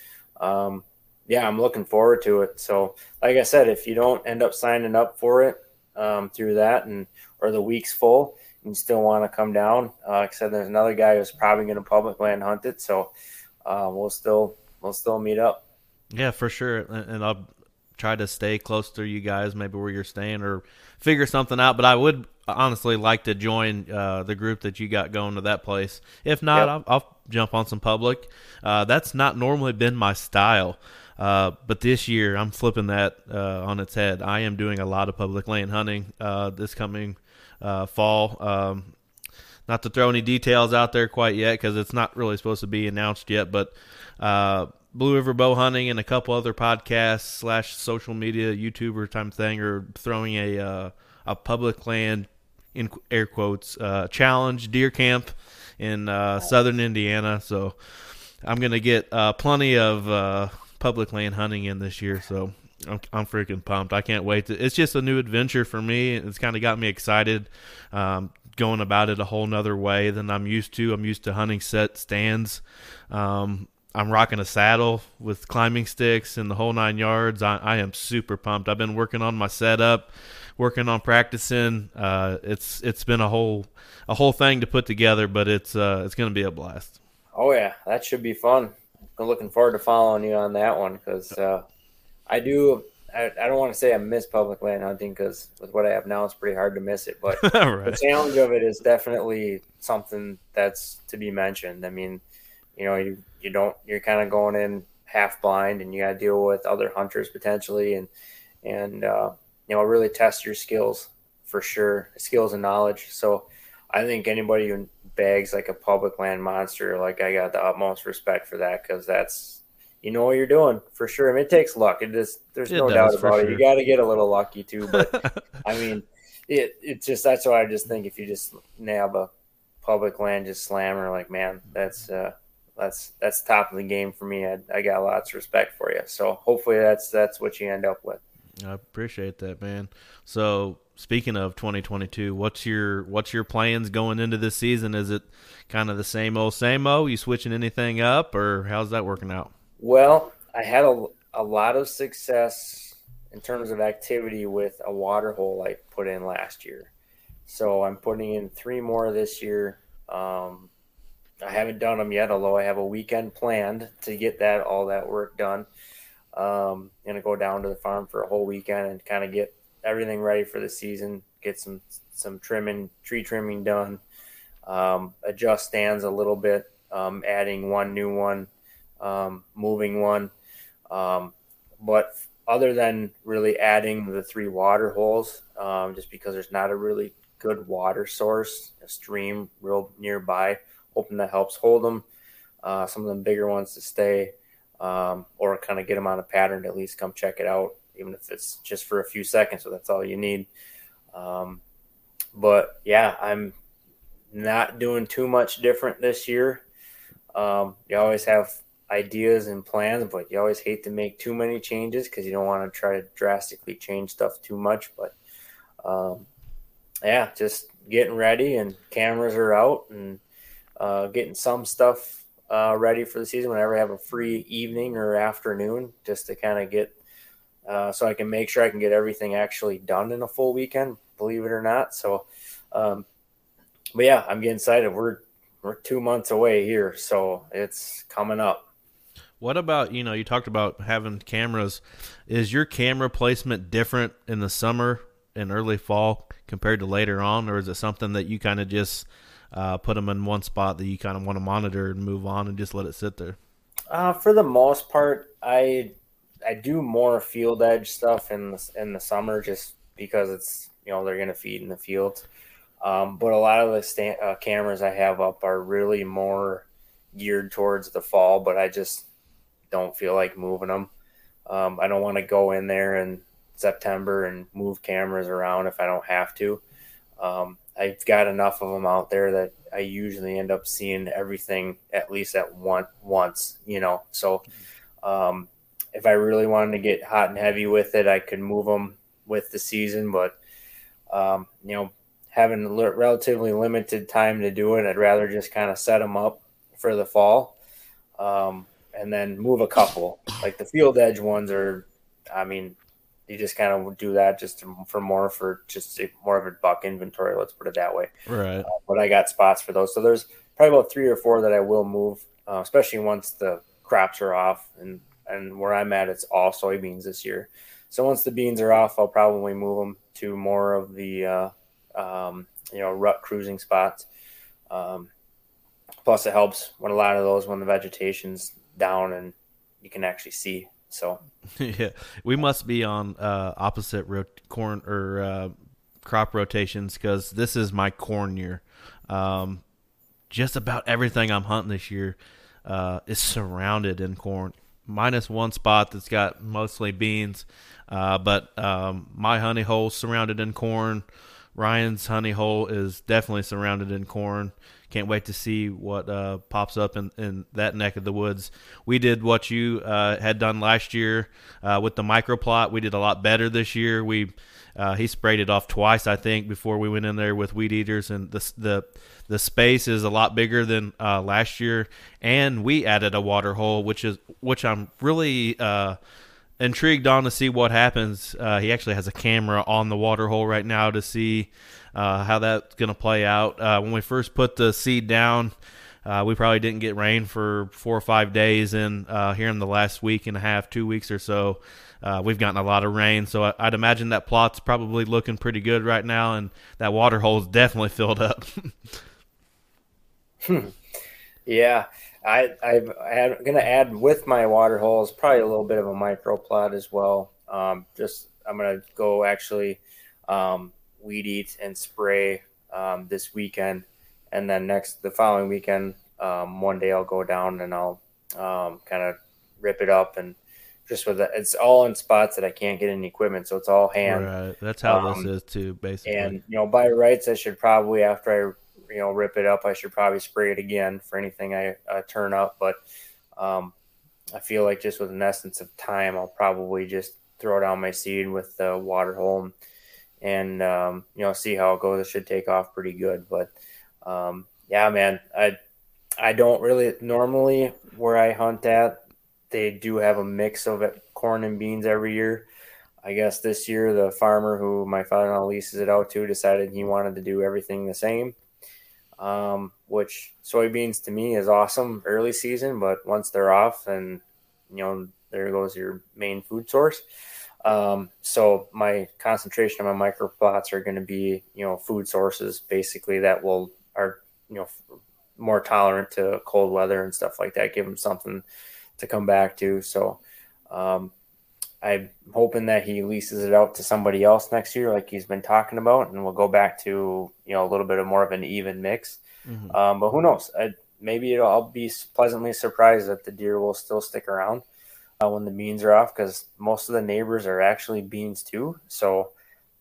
um, yeah, I'm looking forward to it. So, like I said, if you don't end up signing up for it um, through that, and or the week's full, and you still want to come down, uh, like I said, there's another guy who's probably going to public land hunt it. So, uh, we'll still we'll still meet up. Yeah, for sure. And I'll try to stay close to you guys, maybe where you're staying, or figure something out. But I would honestly like to join uh, the group that you got going to that place. If not, yep. I'll, I'll, jump on some public. Uh, that's not normally been my style. Uh, but this year, I'm flipping that uh, on its head. I am doing a lot of public land hunting uh, this coming uh, fall. Um, not to throw any details out there quite yet because it's not really supposed to be announced yet, but Blue River Bow Hunting and a couple other podcasts slash social media YouTuber type thing are throwing a uh, a public land in air quotes uh, challenge deer camp in uh, southern Indiana. So I'm gonna get uh, plenty of uh, public land hunting in this year. So I'm, I'm freaking pumped. I can't wait. To, it's just a new adventure for me. It's kind of got me excited. Um, going about it a whole nother way than I'm used to. I'm used to hunting set stands. Um, I'm rocking a saddle with climbing sticks and the whole nine yards. I, I am super pumped. I've been working on my setup, working on practicing. Uh, it's it's been a whole a whole thing to put together, but it's uh, it's going to be a blast. Oh yeah, that should be fun. I'm looking forward to following you on that one because uh, I do. I, I don't want to say I miss public land hunting because with what I have now, it's pretty hard to miss it. But right. the challenge of it is definitely something that's to be mentioned. I mean, you know, you you don't you're kind of going in half blind and you got to deal with other hunters potentially and and uh, you know really test your skills for sure skills and knowledge. So i think anybody who bags like a public land monster like i got the utmost respect for that because that's you know what you're doing for sure. I mean, it takes luck. It is there's it no doubt about sure. it. You got to get a little lucky too but i mean it it's just that's why i just think if you just nab a public land just slammer like man that's uh that's that's top of the game for me. I, I got lots of respect for you. So hopefully that's that's what you end up with. I appreciate that, man. So speaking of 2022, what's your what's your plans going into this season? Is it kind of the same old same old? You switching anything up, or how's that working out? Well, I had a a lot of success in terms of activity with a water hole I put in last year. So I'm putting in three more this year. Um, I haven't done them yet, although I have a weekend planned to get that all that work done. Um, gonna go down to the farm for a whole weekend and kind of get everything ready for the season. Get some some trimming, tree trimming done. Um, adjust stands a little bit, um, adding one new one, um, moving one. Um, but other than really adding the three water holes, um, just because there's not a really good water source, a stream real nearby hoping that helps hold them. Uh, some of them bigger ones to stay, um, or kind of get them on a pattern to at least come check it out, even if it's just for a few seconds. So that's all you need. Um, but yeah, I'm not doing too much different this year. Um, you always have ideas and plans, but you always hate to make too many changes because you don't want to try to drastically change stuff too much. But um, yeah, just getting ready and cameras are out and uh, getting some stuff uh, ready for the season whenever I have a free evening or afternoon, just to kind of get uh, so I can make sure I can get everything actually done in a full weekend. Believe it or not. So, um, but yeah, I'm getting excited. We're we're two months away here, so it's coming up. What about you know you talked about having cameras? Is your camera placement different in the summer and early fall compared to later on, or is it something that you kind of just uh, put them in one spot that you kind of want to monitor and move on and just let it sit there? Uh, for the most part, I I do more field edge stuff in the in the summer just because it's you know they're going to feed in the fields. Um, but a lot of the uh, cameras I have up are really more geared towards the fall, but I just don't feel like moving them. Um, I don't want to go in there in September and move cameras around if I don't have to. Um, I've got enough of them out there that I usually end up seeing everything at least at one once, you know. So um, if I really wanted to get hot and heavy with it, I could move them with the season. But um, you know, having relatively limited time to do it, I'd rather just kind of set them up for the fall, um, and then move a couple. Like the field edge ones are, I mean, you just kind of do that just for more for just more of a buck inventory. Let's put it that way. Right. Uh, but I got spots for those. So there's probably about three or four that I will move, uh, especially once the crops are off. And and where I'm at, it's all soybeans this year. So once the beans are off, I'll probably move them to more of the uh, um, you know rut cruising spots. Um, plus, it helps when a lot of those when the vegetation's down and you can actually see so yeah, we must be on uh, opposite corn or uh, crop rotations because this is my corn year. Um, just about everything I'm hunting this year uh, is surrounded in corn, minus one spot that's got mostly beans. Uh, but um, my honey hole surrounded in corn. Ryan's honey hole is definitely surrounded in corn. Can't wait to see what uh, pops up in, in that neck of the woods. We did what you uh, had done last year uh, with the microplot. We did a lot better this year. We uh, he sprayed it off twice, I think, before we went in there with weed eaters, and the the the space is a lot bigger than uh, last year. And we added a water hole, which is which I'm really uh, intrigued on to see what happens. Uh, he actually has a camera on the water hole right now to see uh, how that's going to play out. Uh, when we first put the seed down, uh, we probably didn't get rain for four or five days, and uh, here in the last week and a half, two weeks or so, uh, we've gotten a lot of rain. So I'd imagine that plot's probably looking pretty good right now, and that water hole's definitely filled up. yeah. I, I'm, I'm going to add with my water holes probably a little bit of a micro plot as well. Um, just I'm going to go actually um, weed eat and spray um, this weekend, and then next the following weekend, um, one day I'll go down and I'll um, kind of rip it up and just with it, it's all in spots that I can't get any equipment, so it's all hand. Right, that's how this is too, basically. And you know, by rights, I should probably after I you know rip it up. I should probably spray it again for anything I uh, turn up. But um, I feel like just with an essence of time, I'll probably just throw down my seed with the water hole and um, you know see how it goes. It should take off pretty good. But um, yeah, man, I I don't really normally where I hunt at. They do have a mix of corn and beans every year. I guess this year the farmer who my father-in-law leases it out to decided he wanted to do everything the same um, which soybeans to me is awesome early season, but once they're off, and you know there goes your main food source. Um, so my concentration on my microplots are going to be you know food sources basically that will are you know more tolerant to cold weather and stuff like that. Give them something to come back to. So um, I'm hoping that he leases it out to somebody else next year, like he's been talking about, and we'll go back to you know a little bit of more of an even mix. Mm-hmm. Um, but who knows? I, maybe I'll be pleasantly surprised that the deer will still stick around uh, when the beans are off, because most of the neighbors are actually beans too, so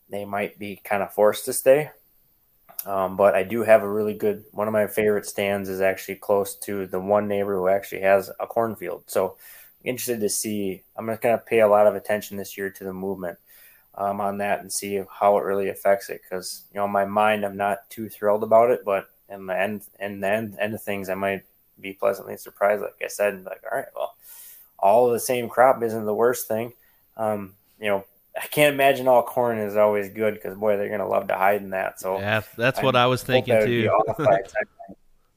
they might be kind of forced to stay. Um, but I do have a really good one of my favorite stands is actually close to the one neighbor who actually has a cornfield. So interested to see. I'm going to pay a lot of attention this year to the movement um, on that and see how it really affects it. Because you know, in my mind, I'm not too thrilled about it, but in the end, in the end, end of things, I might be pleasantly surprised. Like I said, like all right, well, all the same crop isn't the worst thing. Um, you know, I can't imagine all corn is always good because boy, they're gonna love to hide in that. So yeah, that's what I was thinking too.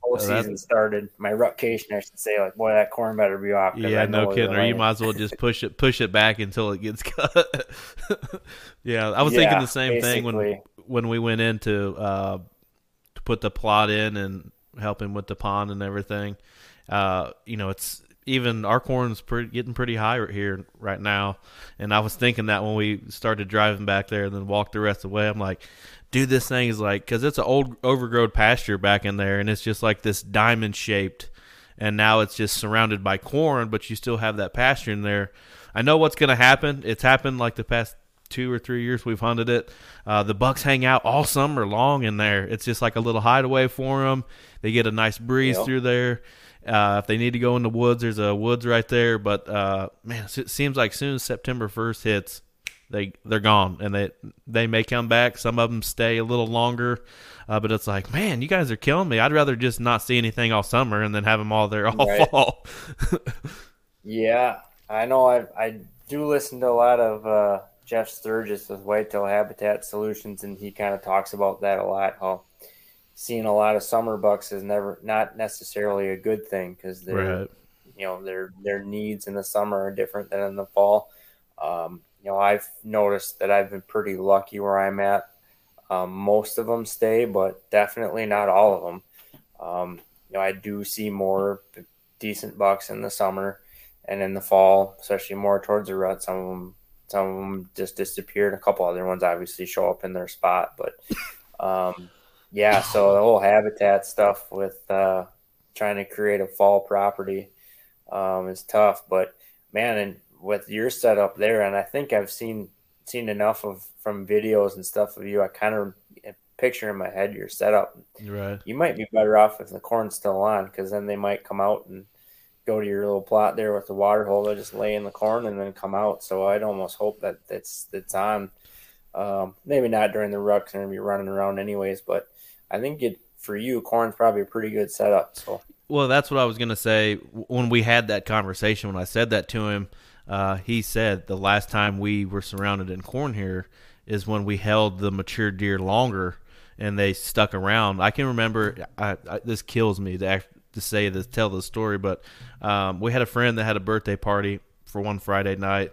whole season started, my rutcation, I should say, like, boy, that corn better be off. Yeah, no kidding. Or you might as well just push it, push it back until it gets cut. yeah, I was yeah, thinking the same basically. thing when when we went in to uh, to put the plot in and helping with the pond and everything. Uh, you know, it's even our corn's pretty, getting pretty high right here right now. And I was thinking that when we started driving back there and then walked the rest of the way, I'm like, dude, this thing is like, because it's an old overgrown pasture back in there, and it's just like this diamond shaped, and now it's just surrounded by corn, but you still have that pasture in there. I know what's going to happen. It's happened like the past two or three years we've hunted it. Uh, the bucks hang out all summer long in there. It's just like a little hideaway for them. They get a nice breeze yep. through there. Uh, if they need to go in the woods, there's a woods right there. But uh, man, it seems like soon as September first hits, they they're gone, and they they may come back. Some of them stay a little longer, uh, but it's like, man, you guys are killing me. I'd rather just not see anything all summer and then have them all there all right. fall. yeah, I know. I I do listen to a lot of uh, Jeff Sturgis with Whitetail Habitat Solutions, and he kind of talks about that a lot. How seeing a lot of summer bucks is never not necessarily a good thing because their right. you know their their needs in the summer are different than in the fall. Um, you know, I've noticed that I've been pretty lucky where I'm at. Um, most of them stay, but definitely not all of them. Um, you know, I do see more decent bucks in the summer and in the fall, especially more towards the rut. Some of them, some of them just disappeared. A couple other ones obviously show up in their spot, but um, yeah, so the whole habitat stuff with uh, trying to create a fall property um, is tough. But man, and with your setup there, and I think I've seen seen enough of from videos and stuff of you. I kind of picture in my head your setup. Right. You might be better off if the corn's still on, because then they might come out and go to your little plot there with the water hole. They just lay in the corn and then come out. So I'd almost hope that it's it's on. Um, maybe not during the rut, because be running around anyways. But I think it for you, corn's probably a pretty good setup. So. Well, that's what I was gonna say when we had that conversation. When I said that to him, uh, he said the last time we were surrounded in corn here is when we held the mature deer longer and they stuck around. I can remember. I, I, this kills me to act, to say this, tell the story, but um, we had a friend that had a birthday party for one Friday night,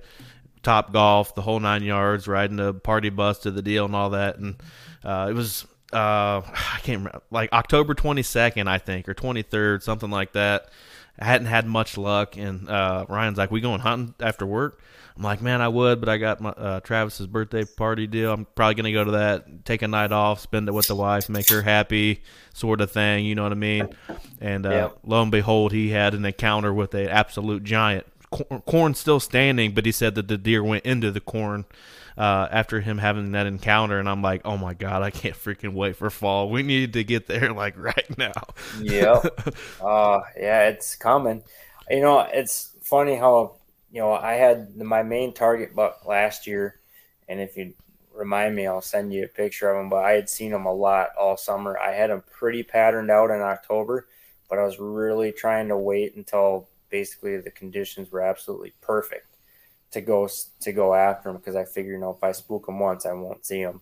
top golf, the whole nine yards, riding a party bus to the deal and all that, and uh, it was uh, I can't remember, like October 22nd, I think, or 23rd, something like that. I hadn't had much luck, and uh, Ryan's like, "We going hunting after work?" I'm like, "Man, I would, but I got my uh, Travis's birthday party deal. I'm probably gonna go to that, take a night off, spend it with the wife, make her happy, sort of thing. You know what I mean?" And uh, yeah. lo and behold, he had an encounter with an absolute giant. Corn still standing, but he said that the deer went into the corn uh, after him having that encounter, and I'm like, oh my god, I can't freaking wait for fall. We need to get there like right now. yeah, uh, yeah, it's coming. You know, it's funny how you know I had my main target buck last year, and if you remind me, I'll send you a picture of him. But I had seen him a lot all summer. I had him pretty patterned out in October, but I was really trying to wait until basically the conditions were absolutely perfect to go to go after him because I figure you know if I spook him once I won't see him.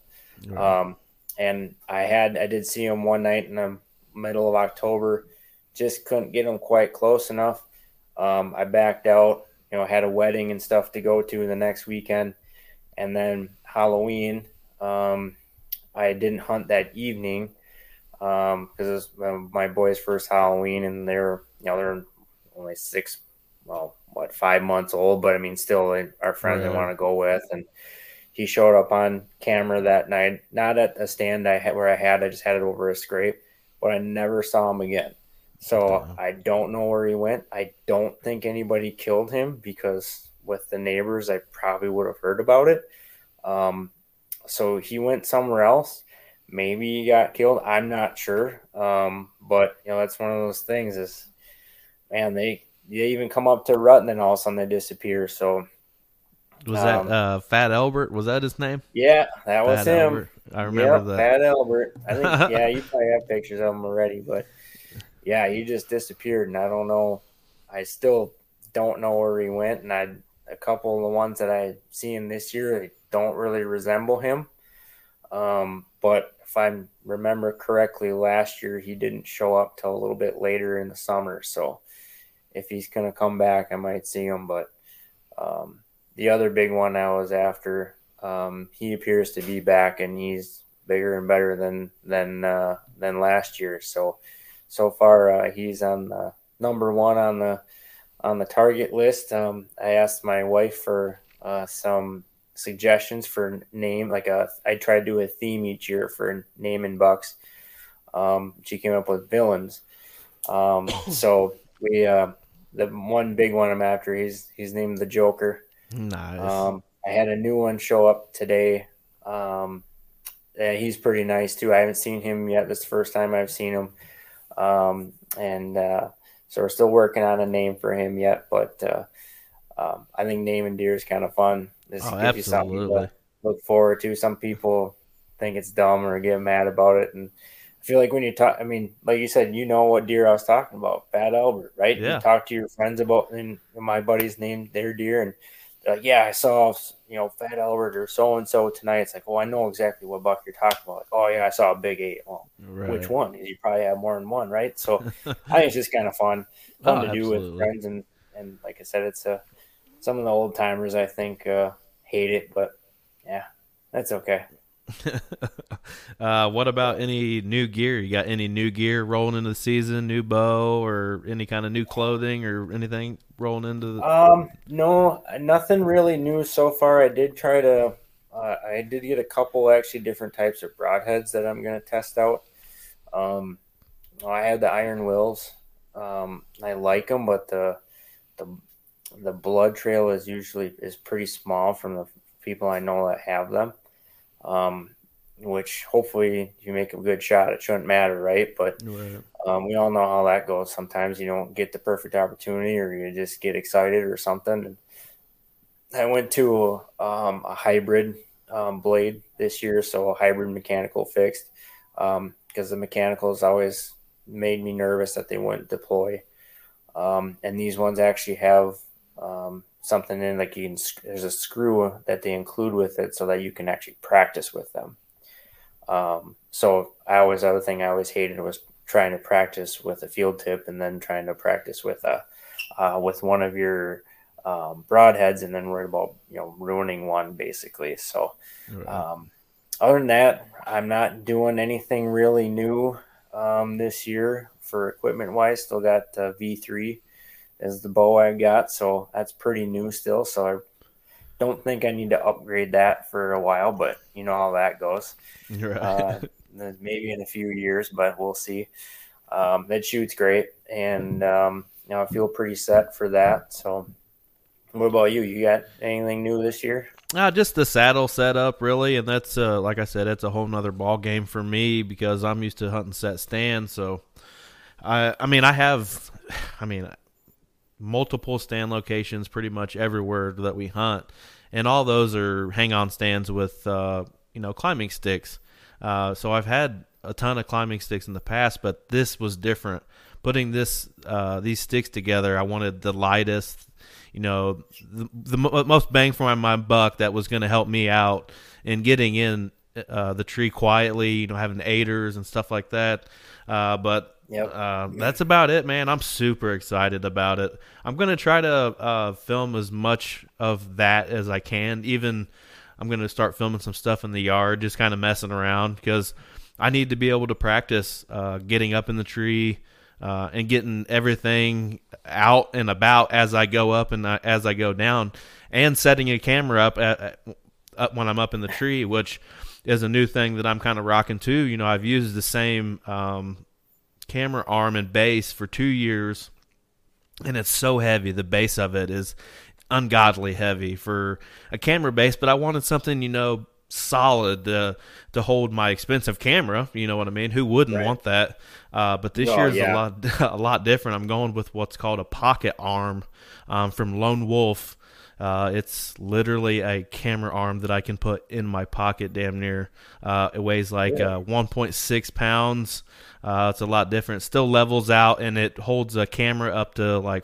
Right. Um, and I had I did see him one night in the middle of October, just couldn't get him quite close enough. Um, I backed out. You know, had a wedding and stuff to go to the next weekend, and then Halloween. Um, I didn't hunt that evening because um, it was my boy's first Halloween, and they're you know they're only six, well, what five months old, but I mean, still our friends yeah. I want to go with, and he showed up on camera that night, not at a stand I had where I had, I just had it over a scrape, but I never saw him again. So I don't know where he went. I don't think anybody killed him because with the neighbors, I probably would have heard about it. Um, so he went somewhere else. Maybe he got killed. I'm not sure. Um, but you know, that's one of those things. Is man, they they even come up to rut and then all of a sudden they disappear. So was um, that uh, Fat Albert? Was that his name? Yeah, that was him. Albert. I remember yep, that. Fat Albert. I think yeah, you probably have pictures of him already, but yeah, he just disappeared, and I don't know. I still don't know where he went, and I a couple of the ones that I seen this year they don't really resemble him. Um, but if I remember correctly, last year he didn't show up till a little bit later in the summer. So if he's going to come back, I might see him. But um, the other big one I was after, um, he appears to be back and he's bigger and better than than uh, than last year. So so far uh, he's on the number one on the on the target list. Um, I asked my wife for uh, some suggestions for name. Like a, I try to do a theme each year for naming bucks. Um, she came up with villains. Um, so we uh, the one big one I'm after. He's he's named the Joker. Nice. Um, I had a new one show up today. Um, and he's pretty nice too. I haven't seen him yet. This is the first time I've seen him. Um, and uh, so we're still working on a name for him yet, but uh, um, I think naming deer is kind of fun. This oh, gives you something to look forward to. Some people think it's dumb or get mad about it, and I feel like when you talk, I mean, like you said, you know what deer I was talking about, Fat Albert, right? Yeah. You talk to your friends about, and my buddies named their deer, and like, yeah, I saw, you know, Fat Albert or so and so tonight. It's like, oh, I know exactly what buck you're talking about. Like, oh yeah, I saw a big eight. Well, right. which one? You probably have more than one, right? So I think it's just kind of fun, fun oh, to absolutely. do with friends, and and like I said, it's a some of the old timers I think uh, hate it, but yeah, that's okay. uh, what about any new gear? You got any new gear rolling into the season? New bow or any kind of new clothing or anything rolling into the? Um, no, nothing really new so far. I did try to. Uh, I did get a couple actually different types of broadheads that I'm going to test out. Um, I had the Iron Wills. Um, I like them, but the the the blood trail is usually is pretty small from the people I know that have them um, which hopefully you make a good shot. It shouldn't matter, right? But right. Um, we all know how that goes. Sometimes you don't get the perfect opportunity, or you just get excited or something. And I went to um, a hybrid um, blade this year, so a hybrid mechanical fixed, because um, the mechanicals always made me nervous that they wouldn't deploy. Um, and these ones actually have um, something in like you can there's a screw that they include with it so that you can actually practice with them. Um, so i always other thing i always hated was trying to practice with a field tip and then trying to practice with a uh, with one of your um, broadheads and then worried about you know ruining one basically. So um, other than that i'm not doing anything really new um, this year for equipment wise still got uh, v3 is the bow I've got, so that's pretty new still. So I don't think I need to upgrade that for a while, but you know how that goes. Right. Uh, maybe in a few years, but we'll see. Um, that shoots great, and um, you know I feel pretty set for that. So, what about you? You got anything new this year? Uh, just the saddle setup, really, and that's uh, like I said, it's a whole nother ball game for me because I'm used to hunting set stands. So, I, I mean, I have, I mean, multiple stand locations pretty much everywhere that we hunt, and all those are hang on stands with uh, you know climbing sticks. Uh, so I've had a ton of climbing sticks in the past, but this was different. Putting this uh, these sticks together, I wanted the lightest, you know, the, the most bang for my, my buck that was going to help me out in getting in uh, the tree quietly, you know, having aiders and stuff like that. Uh, but Yep. Uh, that's about it, man. I'm super excited about it. I'm gonna try to uh, film as much of that as I can. Even I'm gonna start filming some stuff in the yard, just kind of messing around because I need to be able to practice uh, getting up in the tree uh, and getting everything out and about as I go up and uh, as I go down, and setting a camera up at, at, when I'm up in the tree, which is a new thing that I'm kind of rocking too. You know, I've used the same um, camera arm and base for two years, and it's so heavy. The base of it is ungodly heavy for a camera base, but I wanted something, you know, solid to to hold my expensive camera. You know what I mean? Who wouldn't right. want that? Uh, but this oh, year's yeah. a lot a lot different. I'm going with what's called a pocket arm um, from Lone Wolf. Uh, it's literally a camera arm that I can put in my pocket, damn near. Uh, it weighs like yeah. uh, 1.6 pounds. Uh, it's a lot different. Still levels out and it holds a camera up to like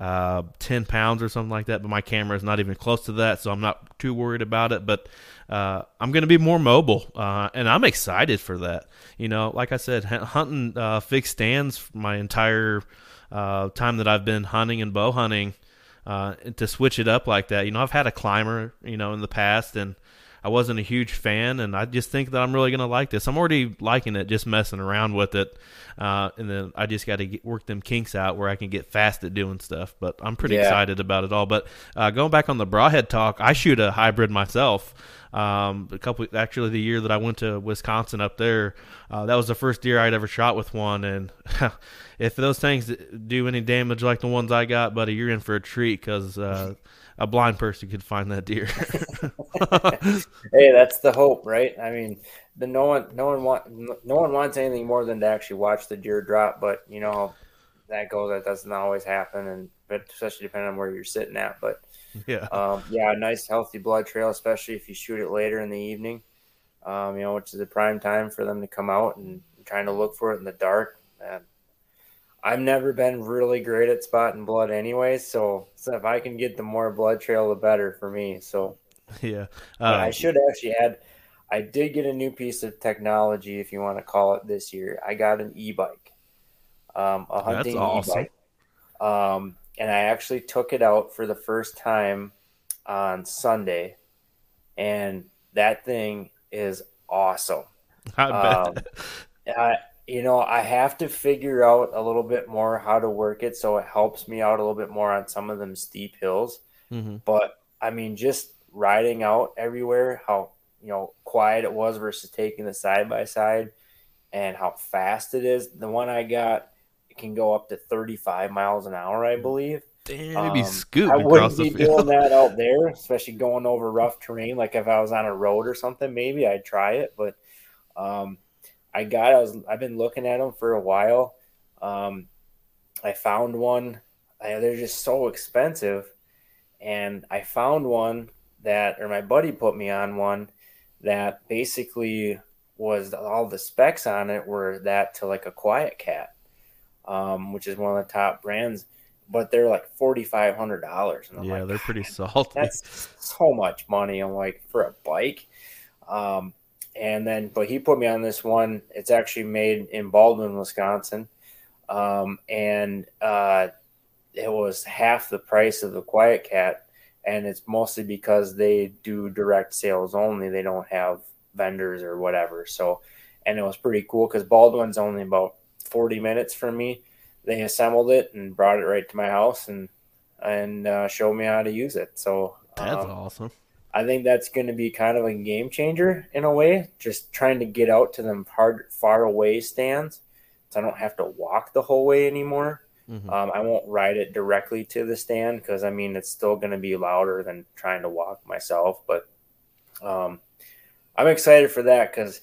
uh, 10 pounds or something like that. But my camera is not even close to that, so I'm not too worried about it. But uh, I'm going to be more mobile, uh, and I'm excited for that. You know, like I said, hunting uh, fixed stands my entire uh, time that I've been hunting and bow hunting. Uh, to switch it up like that, you know, I've had a climber, you know, in the past, and I wasn't a huge fan, and I just think that I'm really going to like this. I'm already liking it, just messing around with it, uh, and then I just got to work them kinks out where I can get fast at doing stuff. But I'm pretty yeah. excited about it all. But uh, going back on the broadhead talk, I shoot a hybrid myself. Um, a couple actually the year that I went to Wisconsin up there, uh, that was the first deer I'd ever shot with one, and if those things do any damage like the ones I got, buddy, you're in for a treat because uh, a blind person could find that deer. hey, that's the hope, right? I mean, the no one, no one want, no one wants anything more than to actually watch the deer drop. But you know, that goes. That doesn't always happen, and but especially depending on where you're sitting at. But yeah, um, yeah, a nice healthy blood trail, especially if you shoot it later in the evening. Um, you know, which is the prime time for them to come out and trying to look for it in the dark. And I've never been really great at spotting blood anyway, so, so if I can get the more blood trail, the better for me. So yeah, uh, I should actually add. I did get a new piece of technology, if you want to call it, this year. I got an e-bike, um, a hunting awesome. e-bike, um, and I actually took it out for the first time on Sunday, and that thing is awesome. I bet. Um, I, you know, I have to figure out a little bit more how to work it so it helps me out a little bit more on some of them steep hills. Mm-hmm. But I mean, just riding out everywhere, how you know quiet it was versus taking the side by side, and how fast it is. The one I got it can go up to 35 miles an hour, I believe. Damn, um, be scooting I wouldn't be doing that out there, especially going over rough terrain. Like if I was on a road or something, maybe I'd try it. But um, I got. I was. I've been looking at them for a while. Um, I found one. I, they're just so expensive, and I found one that, or my buddy put me on one that basically was all the specs on it were that to like a QuietKat, um, which is one of the top brands, but they're like forty five hundred dollars. Yeah, like, they're pretty salty. That's so much money. I'm like for a bike. Um, and then but he put me on this one. It's actually made in Baldwin, Wisconsin, um, and uh, it was half the price of the QuietKat, and it's mostly because they do direct sales only. They don't have vendors or whatever. So, and it was pretty cool because Baldwin's only about forty minutes from me. They assembled it and brought it right to my house and and uh, showed me how to use it. So that's um, awesome. I think that's going to be kind of a game changer in a way, just trying to get out to them hard, far away stands. So I don't have to walk the whole way anymore. Mm-hmm. Um, I won't ride it directly to the stand because I mean, it's still going to be louder than trying to walk myself. But um, I'm excited for that because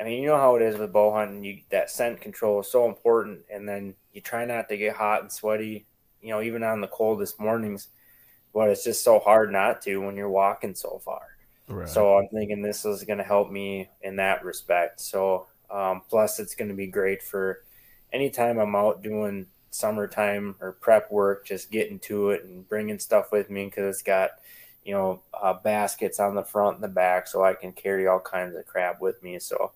I mean, you know how it is with bow hunting. You that scent control is so important, and then you try not to get hot and sweaty. You know, even on the coldest mornings but it's just so hard not to when you're walking so far. Right. So I'm thinking this is going to help me in that respect. So um, plus, it's going to be great for anytime I'm out doing summertime or prep work, just getting to it and bringing stuff with me because it's got you know uh, baskets on the front and the back, so I can carry all kinds of crap with me. So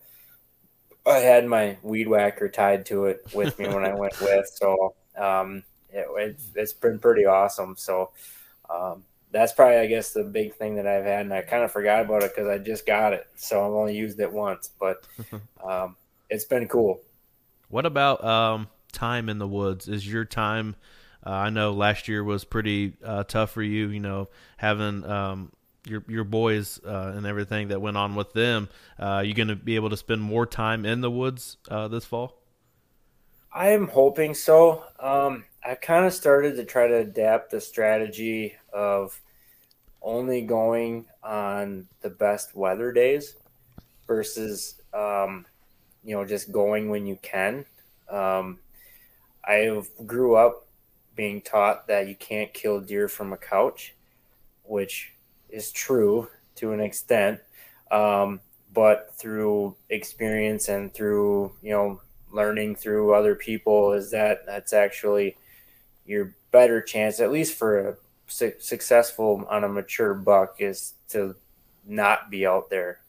I had my weed whacker tied to it with me when I went with. So um, it, it's, it's been pretty awesome. So um, that's probably, I guess, the big thing that I've had, and I kind of forgot about it because I just got it, so I've only used it once, but um, it's been cool. What about um, time in the woods? Is your time? Uh, I know last year was pretty uh, tough for you. You know, having um, your your boys uh, and everything that went on with them. Uh, you going to be able to spend more time in the woods uh, this fall? I am hoping so. Um, I kind of started to try to adapt the strategy of only going on the best weather days versus, um, you know, just going when you can. Um, I grew up being taught that you can't kill deer from a couch, which is true to an extent. Um, but through experience and through, you know, learning through other people is that that's actually your better chance, at least for a su- successful on a mature buck, is to not be out there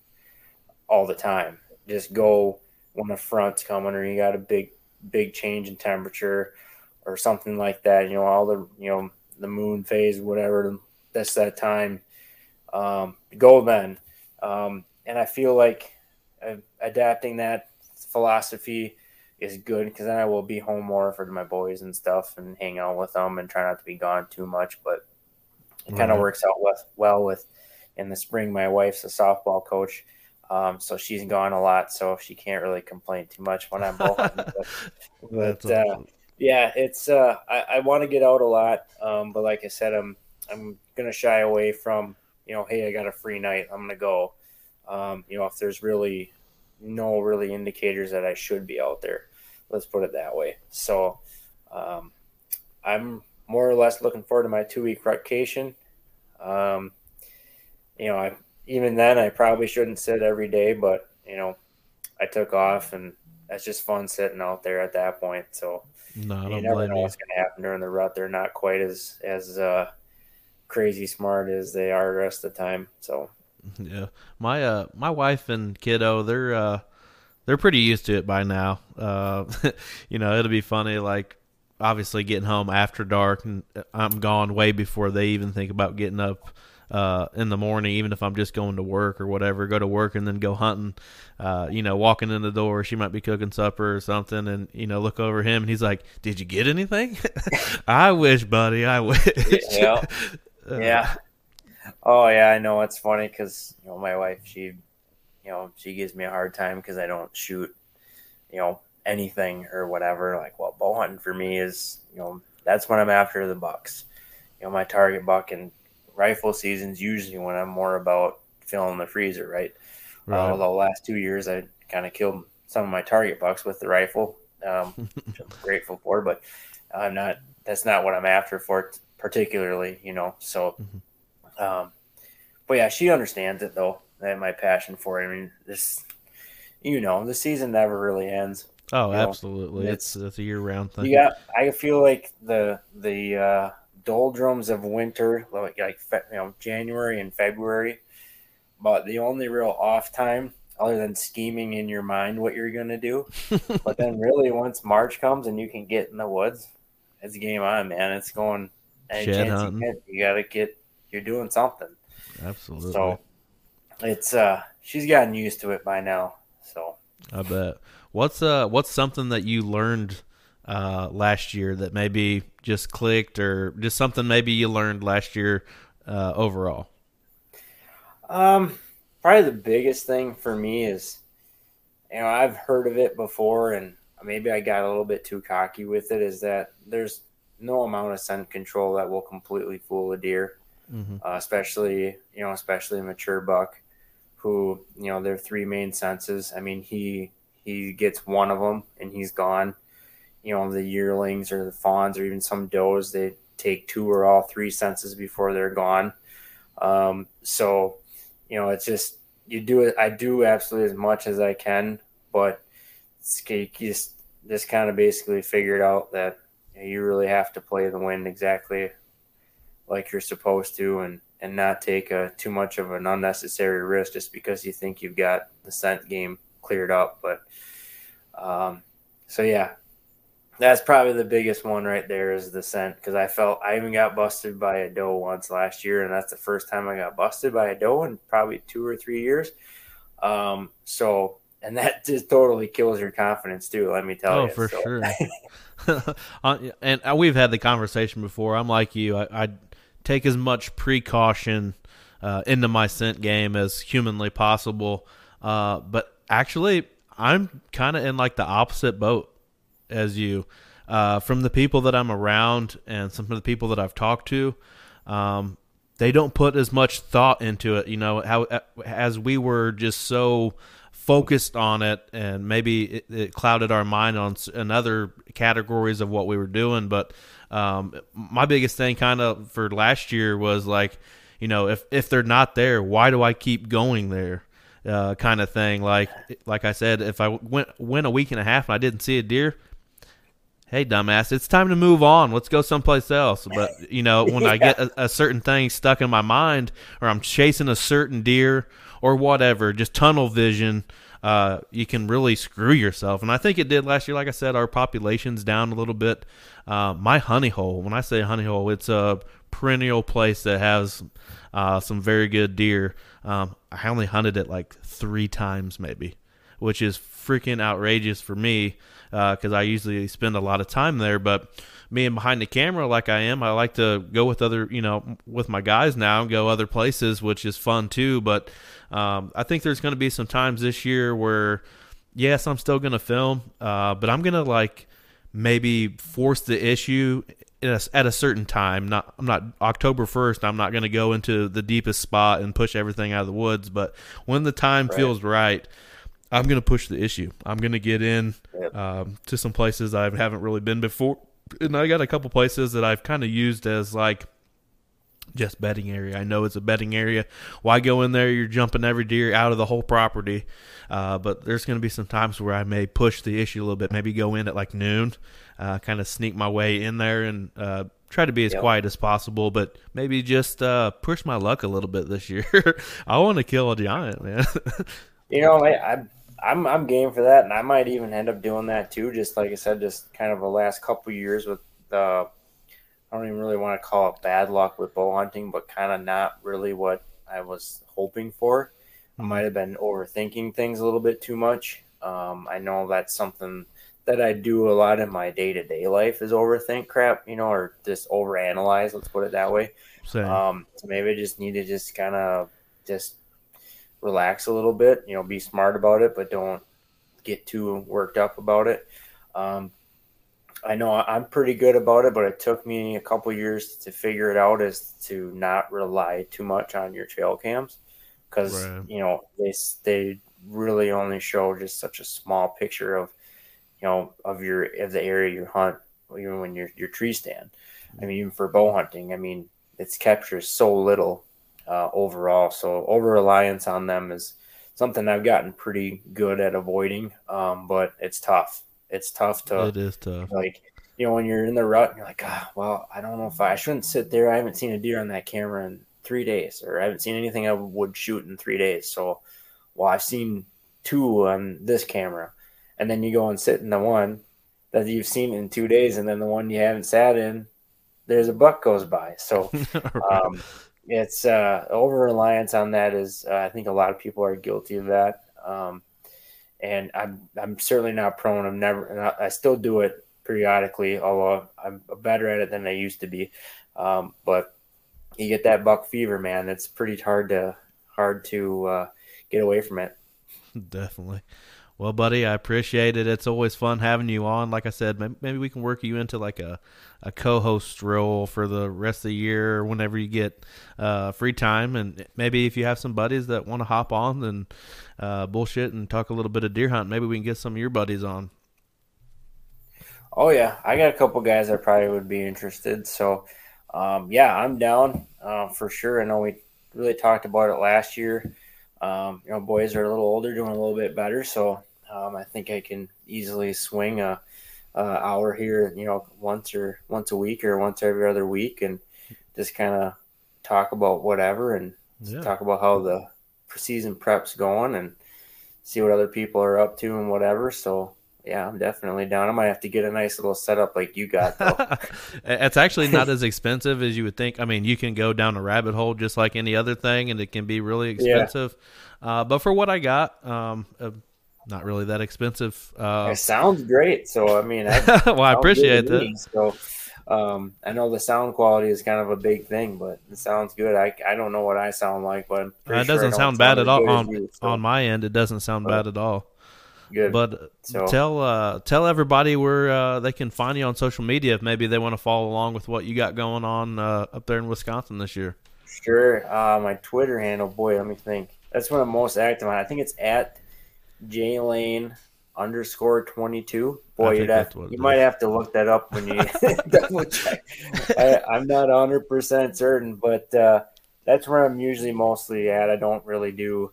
all the time. Just go when a front's coming or you got a big big change in temperature or something like that. You know, all the you know the moon phase, whatever. That's that time. Um, go then, um, and I feel like uh, adapting that philosophy is good because then I will be home more for my boys and stuff and hang out with them and try not to be gone too much. But it kind of works out with, well with in the spring. My wife's a softball coach. Um, so she's gone a lot, so she can't really complain too much when I'm home. but, but uh, yeah, it's uh, I, I want to get out a lot, um, but like I said, I'm I'm gonna shy away from you know, hey, I got a free night, I'm gonna go. Um, you know, if there's really no really indicators that I should be out there, let's put it that way. So um, I'm more or less looking forward to my two week vacation. Um, you know, I even then I probably shouldn't sit every day, but you know, I took off and that's just fun sitting out there at that point. So no, you never know what's going to happen during the rut. They're not quite as as uh, crazy smart as they are the rest of the time. So yeah, my uh my wife and kiddo they're uh they're pretty used to it by now. Uh, you know, it'll be funny like obviously getting home after dark and I'm gone way before they even think about getting up uh, in the morning, even if I'm just going to work or whatever, go to work and then go hunting. Uh, you know, walking in the door, she might be cooking supper or something, and you know, look over him, and he's like, "Did you get anything?" I wish, buddy. I wish. Yeah. uh, yeah. Oh yeah, I know. It's funny because you know my wife, she, you know, she gives me a hard time because I don't shoot, you know, anything or whatever. Like, well, bow hunting for me is, you know, that's when I'm after the bucks. You know, my target buck and rifle season's usually when I'm more about filling the freezer, right? Uh, right. Uh, the last two years, I kind of killed some of my target bucks with the rifle, um, which I'm grateful for. But I'm not. That's not what I'm after for particularly, you know. So, mm-hmm. um, but yeah, she understands it though. That my passion for it. I mean, this, you know, the season never really ends. Oh, absolutely! Know? It's, it's it's a year round thing. Yeah, I feel like the the uh, doldrums of winter, like like you know January and February. But the only real off time, other than scheming in your mind what you're gonna do, but then really once March comes and you can get in the woods, it's game on, man. It's going. Any chance you, get, you gotta get. You're doing something. Absolutely. So it's uh, she's gotten used to it by now. So I bet. What's uh, what's something that you learned uh, last year that maybe just clicked or just something maybe you learned last year uh, overall? Um, probably the biggest thing for me is, you know, I've heard of it before and maybe I got a little bit too cocky with it is that there's no amount of scent control that will completely fool a deer, mm-hmm. uh, especially, you know, especially a mature buck who, you know, their three main senses. I mean, he, he gets one of them and he's gone. You know the yearlings or the fawns or even some does they take two or all three senses before they're gone. Um, so you know it's just you do it i do absolutely as much as i can but just just kind of basically figured out that you, know, you really have to play the wind exactly like you're supposed to and and not take a, too much of an unnecessary risk just because you think you've got the scent game cleared up but um, so yeah that's probably the biggest one right there is the scent because I felt I even got busted by a doe once last year, and that's the first time I got busted by a doe in probably two or three years. Um, so, and that just totally kills your confidence too. Let me tell oh, you. Oh, for so. sure. Uh, and uh, we've had the conversation before. I'm like you. I, I take as much precaution uh, into my scent game as humanly possible. Uh, but actually, I'm kind of in like the opposite boat as you. Uh, from the people that I'm around and some of the people that I've talked to, um, they don't put as much thought into it. You know, how as we were just so focused on it, and maybe it, it clouded our mind on another categories of what we were doing. But um, my biggest thing, kind of for last year, was like, you know, if if they're not there, why do I keep going there? Uh, kind of thing. Like like I said, if I went went a week and a half and I didn't see a deer, hey dumbass it's time to move on let's go someplace else but you know when yeah. i get a, a, certain thing stuck in my mind or i'm chasing a certain deer or whatever just tunnel vision uh, you can really screw yourself. And i think it did last year. Like i said our population's down a little bit. Uh, my honey hole when i say honey hole it's a perennial place that has uh, some very good deer. Um, i only hunted it like three times maybe which is freaking outrageous for me because uh, I usually spend a lot of time there. But being behind the camera like I am, I like to go with other, you know, with my guys now and go other places, which is fun too. But um, I think there's going to be some times this year where, yes, I'm still going to film, uh, but I'm going to like maybe force the issue a, at a certain time. Not I'm not October first. I'm not going to go into the deepest spot and push everything out of the woods. But when the time right. feels right, I'm going to push the issue. I'm going to get in um, to some places I haven't really been before, and I got a couple places that I've kind of used as like just bedding area. I know it's a bedding area. Why go in there? You're jumping every deer out of the whole property. Uh, but there's going to be some times where I may push the issue a little bit. Maybe go in at like noon, uh, kind of sneak my way in there and uh, try to be as yep. quiet as possible. But maybe just uh, push my luck a little bit this year. I want to kill a giant, man. you know, I, I I'm I'm game for that, and I might even end up doing that too. Just like I said, just kind of the last couple years with the. I don't even really want to call it bad luck with bow hunting, but kind of not really what I was hoping for. I might have been overthinking things a little bit too much. Um, I know that's something that I do a lot in my day to day life is overthink crap, you know, or just overanalyze. Let's put it that way. Um, so maybe I just need to just kind of just relax a little bit. You know, be smart about it, but don't get too worked up about it. Um, I know I'm pretty good about it, but it took me a couple years to figure it out as to not rely too much on your trail cams because right. you know they they really only show just such a small picture of you know of your of the area you hunt even when you're your tree stand. I mean, even for bow hunting, I mean, it's captures so little uh, overall. So over reliance on them is something I've gotten pretty good at avoiding. Um, but it's tough. It's tough to. It is tough. Like you know when you're in the rut, and you're like, ah, well, I don't know if I, I shouldn't sit there. I haven't seen a deer on that camera in three days, or I haven't seen anything I would shoot in three days. So, well, I've seen two on this camera, and then you go and sit in the one that you've seen in two days, and then the one you haven't sat in, there's a buck goes by. So, um, it's uh, over reliance on that is uh, I think a lot of people are guilty of that. Um, and I'm I'm certainly not prone. I'm never. I still do it periodically, although I'm better at it than I used to be. Um, but you get that buck fever, man. It's pretty hard to hard to uh, get away from it. Definitely. Well, buddy, I appreciate it. It's always fun having you on. Like I said, maybe we can work you into like a, a co-host role for the rest of the year, whenever you get uh, free time, and maybe if you have some buddies that want to hop on and uh, bullshit and talk a little bit of deer hunt, maybe we can get some of your buddies on. Oh yeah, I got a couple guys that probably would be interested. So, um, yeah, I'm down uh, for sure. I know we really talked about it last year. Um, you know, boys are a little older, doing a little bit better, so um, I think I can easily swing a, a, hour here, you know, once or once a week or once every other week, and just kind of talk about whatever and yeah. talk about how the season prep's going and see what other people are up to and whatever. So yeah, I'm definitely down. I might have to get a nice little setup like you got. Though. it's actually not as expensive as you would think. I mean, you can go down a rabbit hole just like any other thing, and it can be really expensive. Yeah. Uh, but for what I got, um, not really that expensive. Uh, it sounds great. So I mean, I, well, I appreciate that. So um, I know the sound quality is kind of a big thing, but it sounds good. I, I don't know what I sound like, but uh, it doesn't sure sound bad sound at all on you, so. on my end. It doesn't sound bad at all. Good. But so, tell uh, tell everybody where uh, they can find you on social media if maybe they want to follow along with what you got going on uh, up there in Wisconsin this year. Sure. Uh, my Twitter handle, boy, let me think. That's when I'm most active on. I think it's at J Lane underscore twenty two. Boy, you have, you might have to look that up when you double check. I, am not hundred percent certain, but uh, that's where I'm usually mostly at. I don't really do.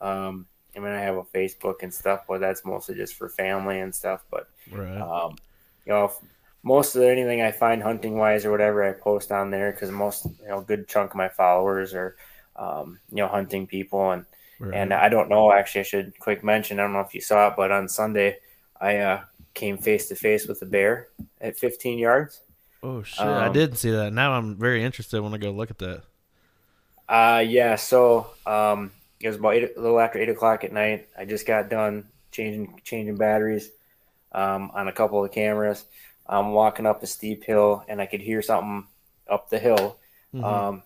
Um, I mean, I have a Facebook and stuff, but that's mostly just for family and stuff. But right. um, you know, most of anything I find hunting wise or whatever I post on there because most you know good chunk of my followers are um, you know hunting people and right. and I don't know actually I should quick mention I don't know if you saw it but on Sunday I uh, came face to face with a bear at 15 yards. Oh shit! Um, I didn't see that. Now I'm very interested when I go look at that. Uh yeah. So um, it was about eight, a little after eight o'clock at night. I just got done changing changing batteries um, on a couple of cameras. I'm walking up a steep hill and I could hear something up the hill mm-hmm. um,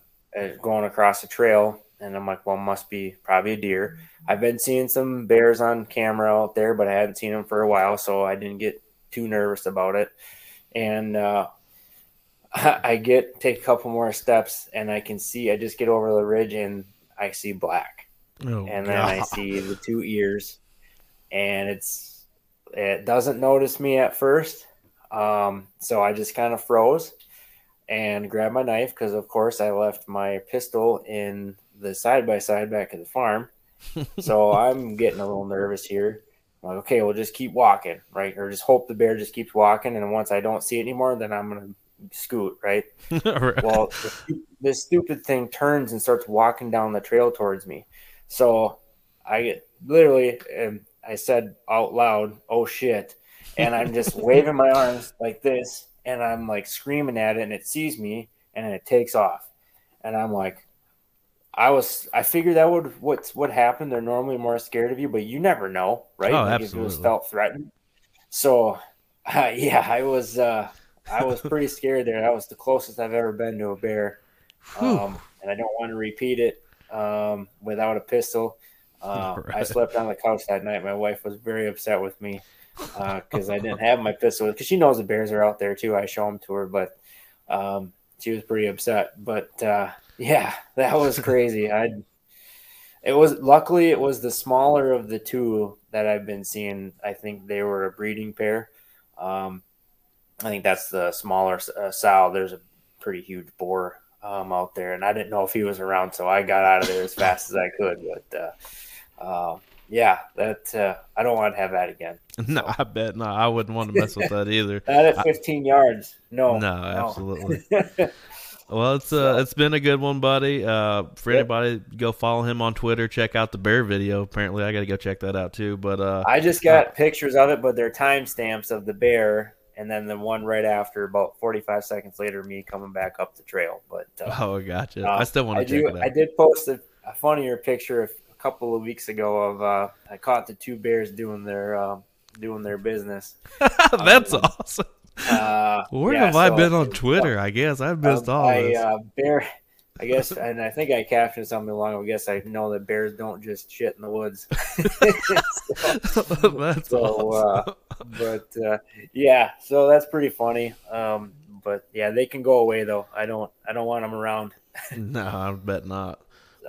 going across the trail. And I'm like, well, must be probably a deer. I've been seeing some bears on camera out there, but I hadn't seen them for a while, so I didn't get too nervous about it. And uh, I get take a couple more steps, and I can see. I just get over the ridge, and I see black, oh, and then God. I see the two ears, and it's it doesn't notice me at first, um, so I just kind of froze and grabbed my knife because, of course, I left my pistol in the side by side back at the farm. so I'm getting a little nervous here. I'm like, okay, we'll just keep walking, right? Or just hope the bear just keeps walking. And once I don't see it anymore, then I'm going to scoot, right? right. Well, this stupid thing turns and starts walking down the trail towards me. So I literally, and I said out loud, oh shit and I'm just waving my arms like this, and I'm like screaming at it, and it sees me, and it takes off, and I'm like, I was, I figured that would what's what happened. They're normally more scared of you, but you never know, right? Oh, like absolutely. If felt threatened. So, uh, yeah, I was, uh, I was pretty scared there. That was the closest I've ever been to a bear, um, and I don't want to repeat it um, without a pistol. Uh, right. I slept on the couch that night. My wife was very upset with me because uh, I didn't have my pistol because she knows the bears are out there too. I show them to her, but um, she was pretty upset. But uh, yeah, that was crazy. I it was luckily it was the smaller of the two that I've been seeing. I think they were a breeding pair. Um, I think that's the smaller uh, sow. There's a pretty huge boar um, out there, and I didn't know if he was around, so I got out of there as fast as I could. But uh, uh, yeah, that uh, I don't want to have that again. No, I bet no. I wouldn't want to mess with that either. Not at 15 I, yards. No, no, no. absolutely. Well, it's uh, it's been a good one, buddy. Uh, for yep. anybody, go follow him on Twitter. Check out the bear video. Apparently, I got to go check that out too. But uh, I just got uh, pictures of it, but they're timestamps of the bear, and then the one right after, about 45 seconds later, me coming back up the trail. But uh, oh, gotcha. I still want to check do, it out. I did post a, a funnier picture of couple of weeks ago of uh, I caught the two bears doing their uh, doing their business. That's um, awesome. Uh, Where yeah, have so I been on Twitter? I guess I've missed um, all I, uh, bear. I guess, and I think I captioned something along. I guess I know that bears don't just shit in the woods. so, that's so, awesome. Uh, but uh, yeah, so that's pretty funny. Um, but yeah, they can go away though. I don't. I don't want them around. no, I bet not.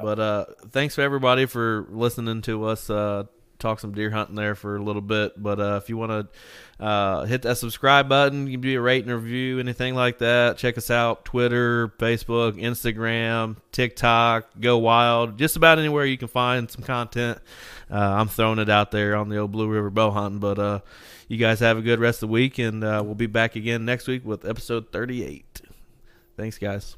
But uh, thanks for everybody for listening to us uh, talk some deer hunting there for a little bit. But uh, if you want to uh, hit that subscribe button, you can do a rate and review, anything like that. Check us out Twitter, Facebook, Instagram, TikTok, Go Wild, just about anywhere you can find some content. Uh, I'm throwing it out there on the old Blue River bow hunting. But uh, you guys have a good rest of the week, and we'll be back again next week with episode 38. Thanks, guys.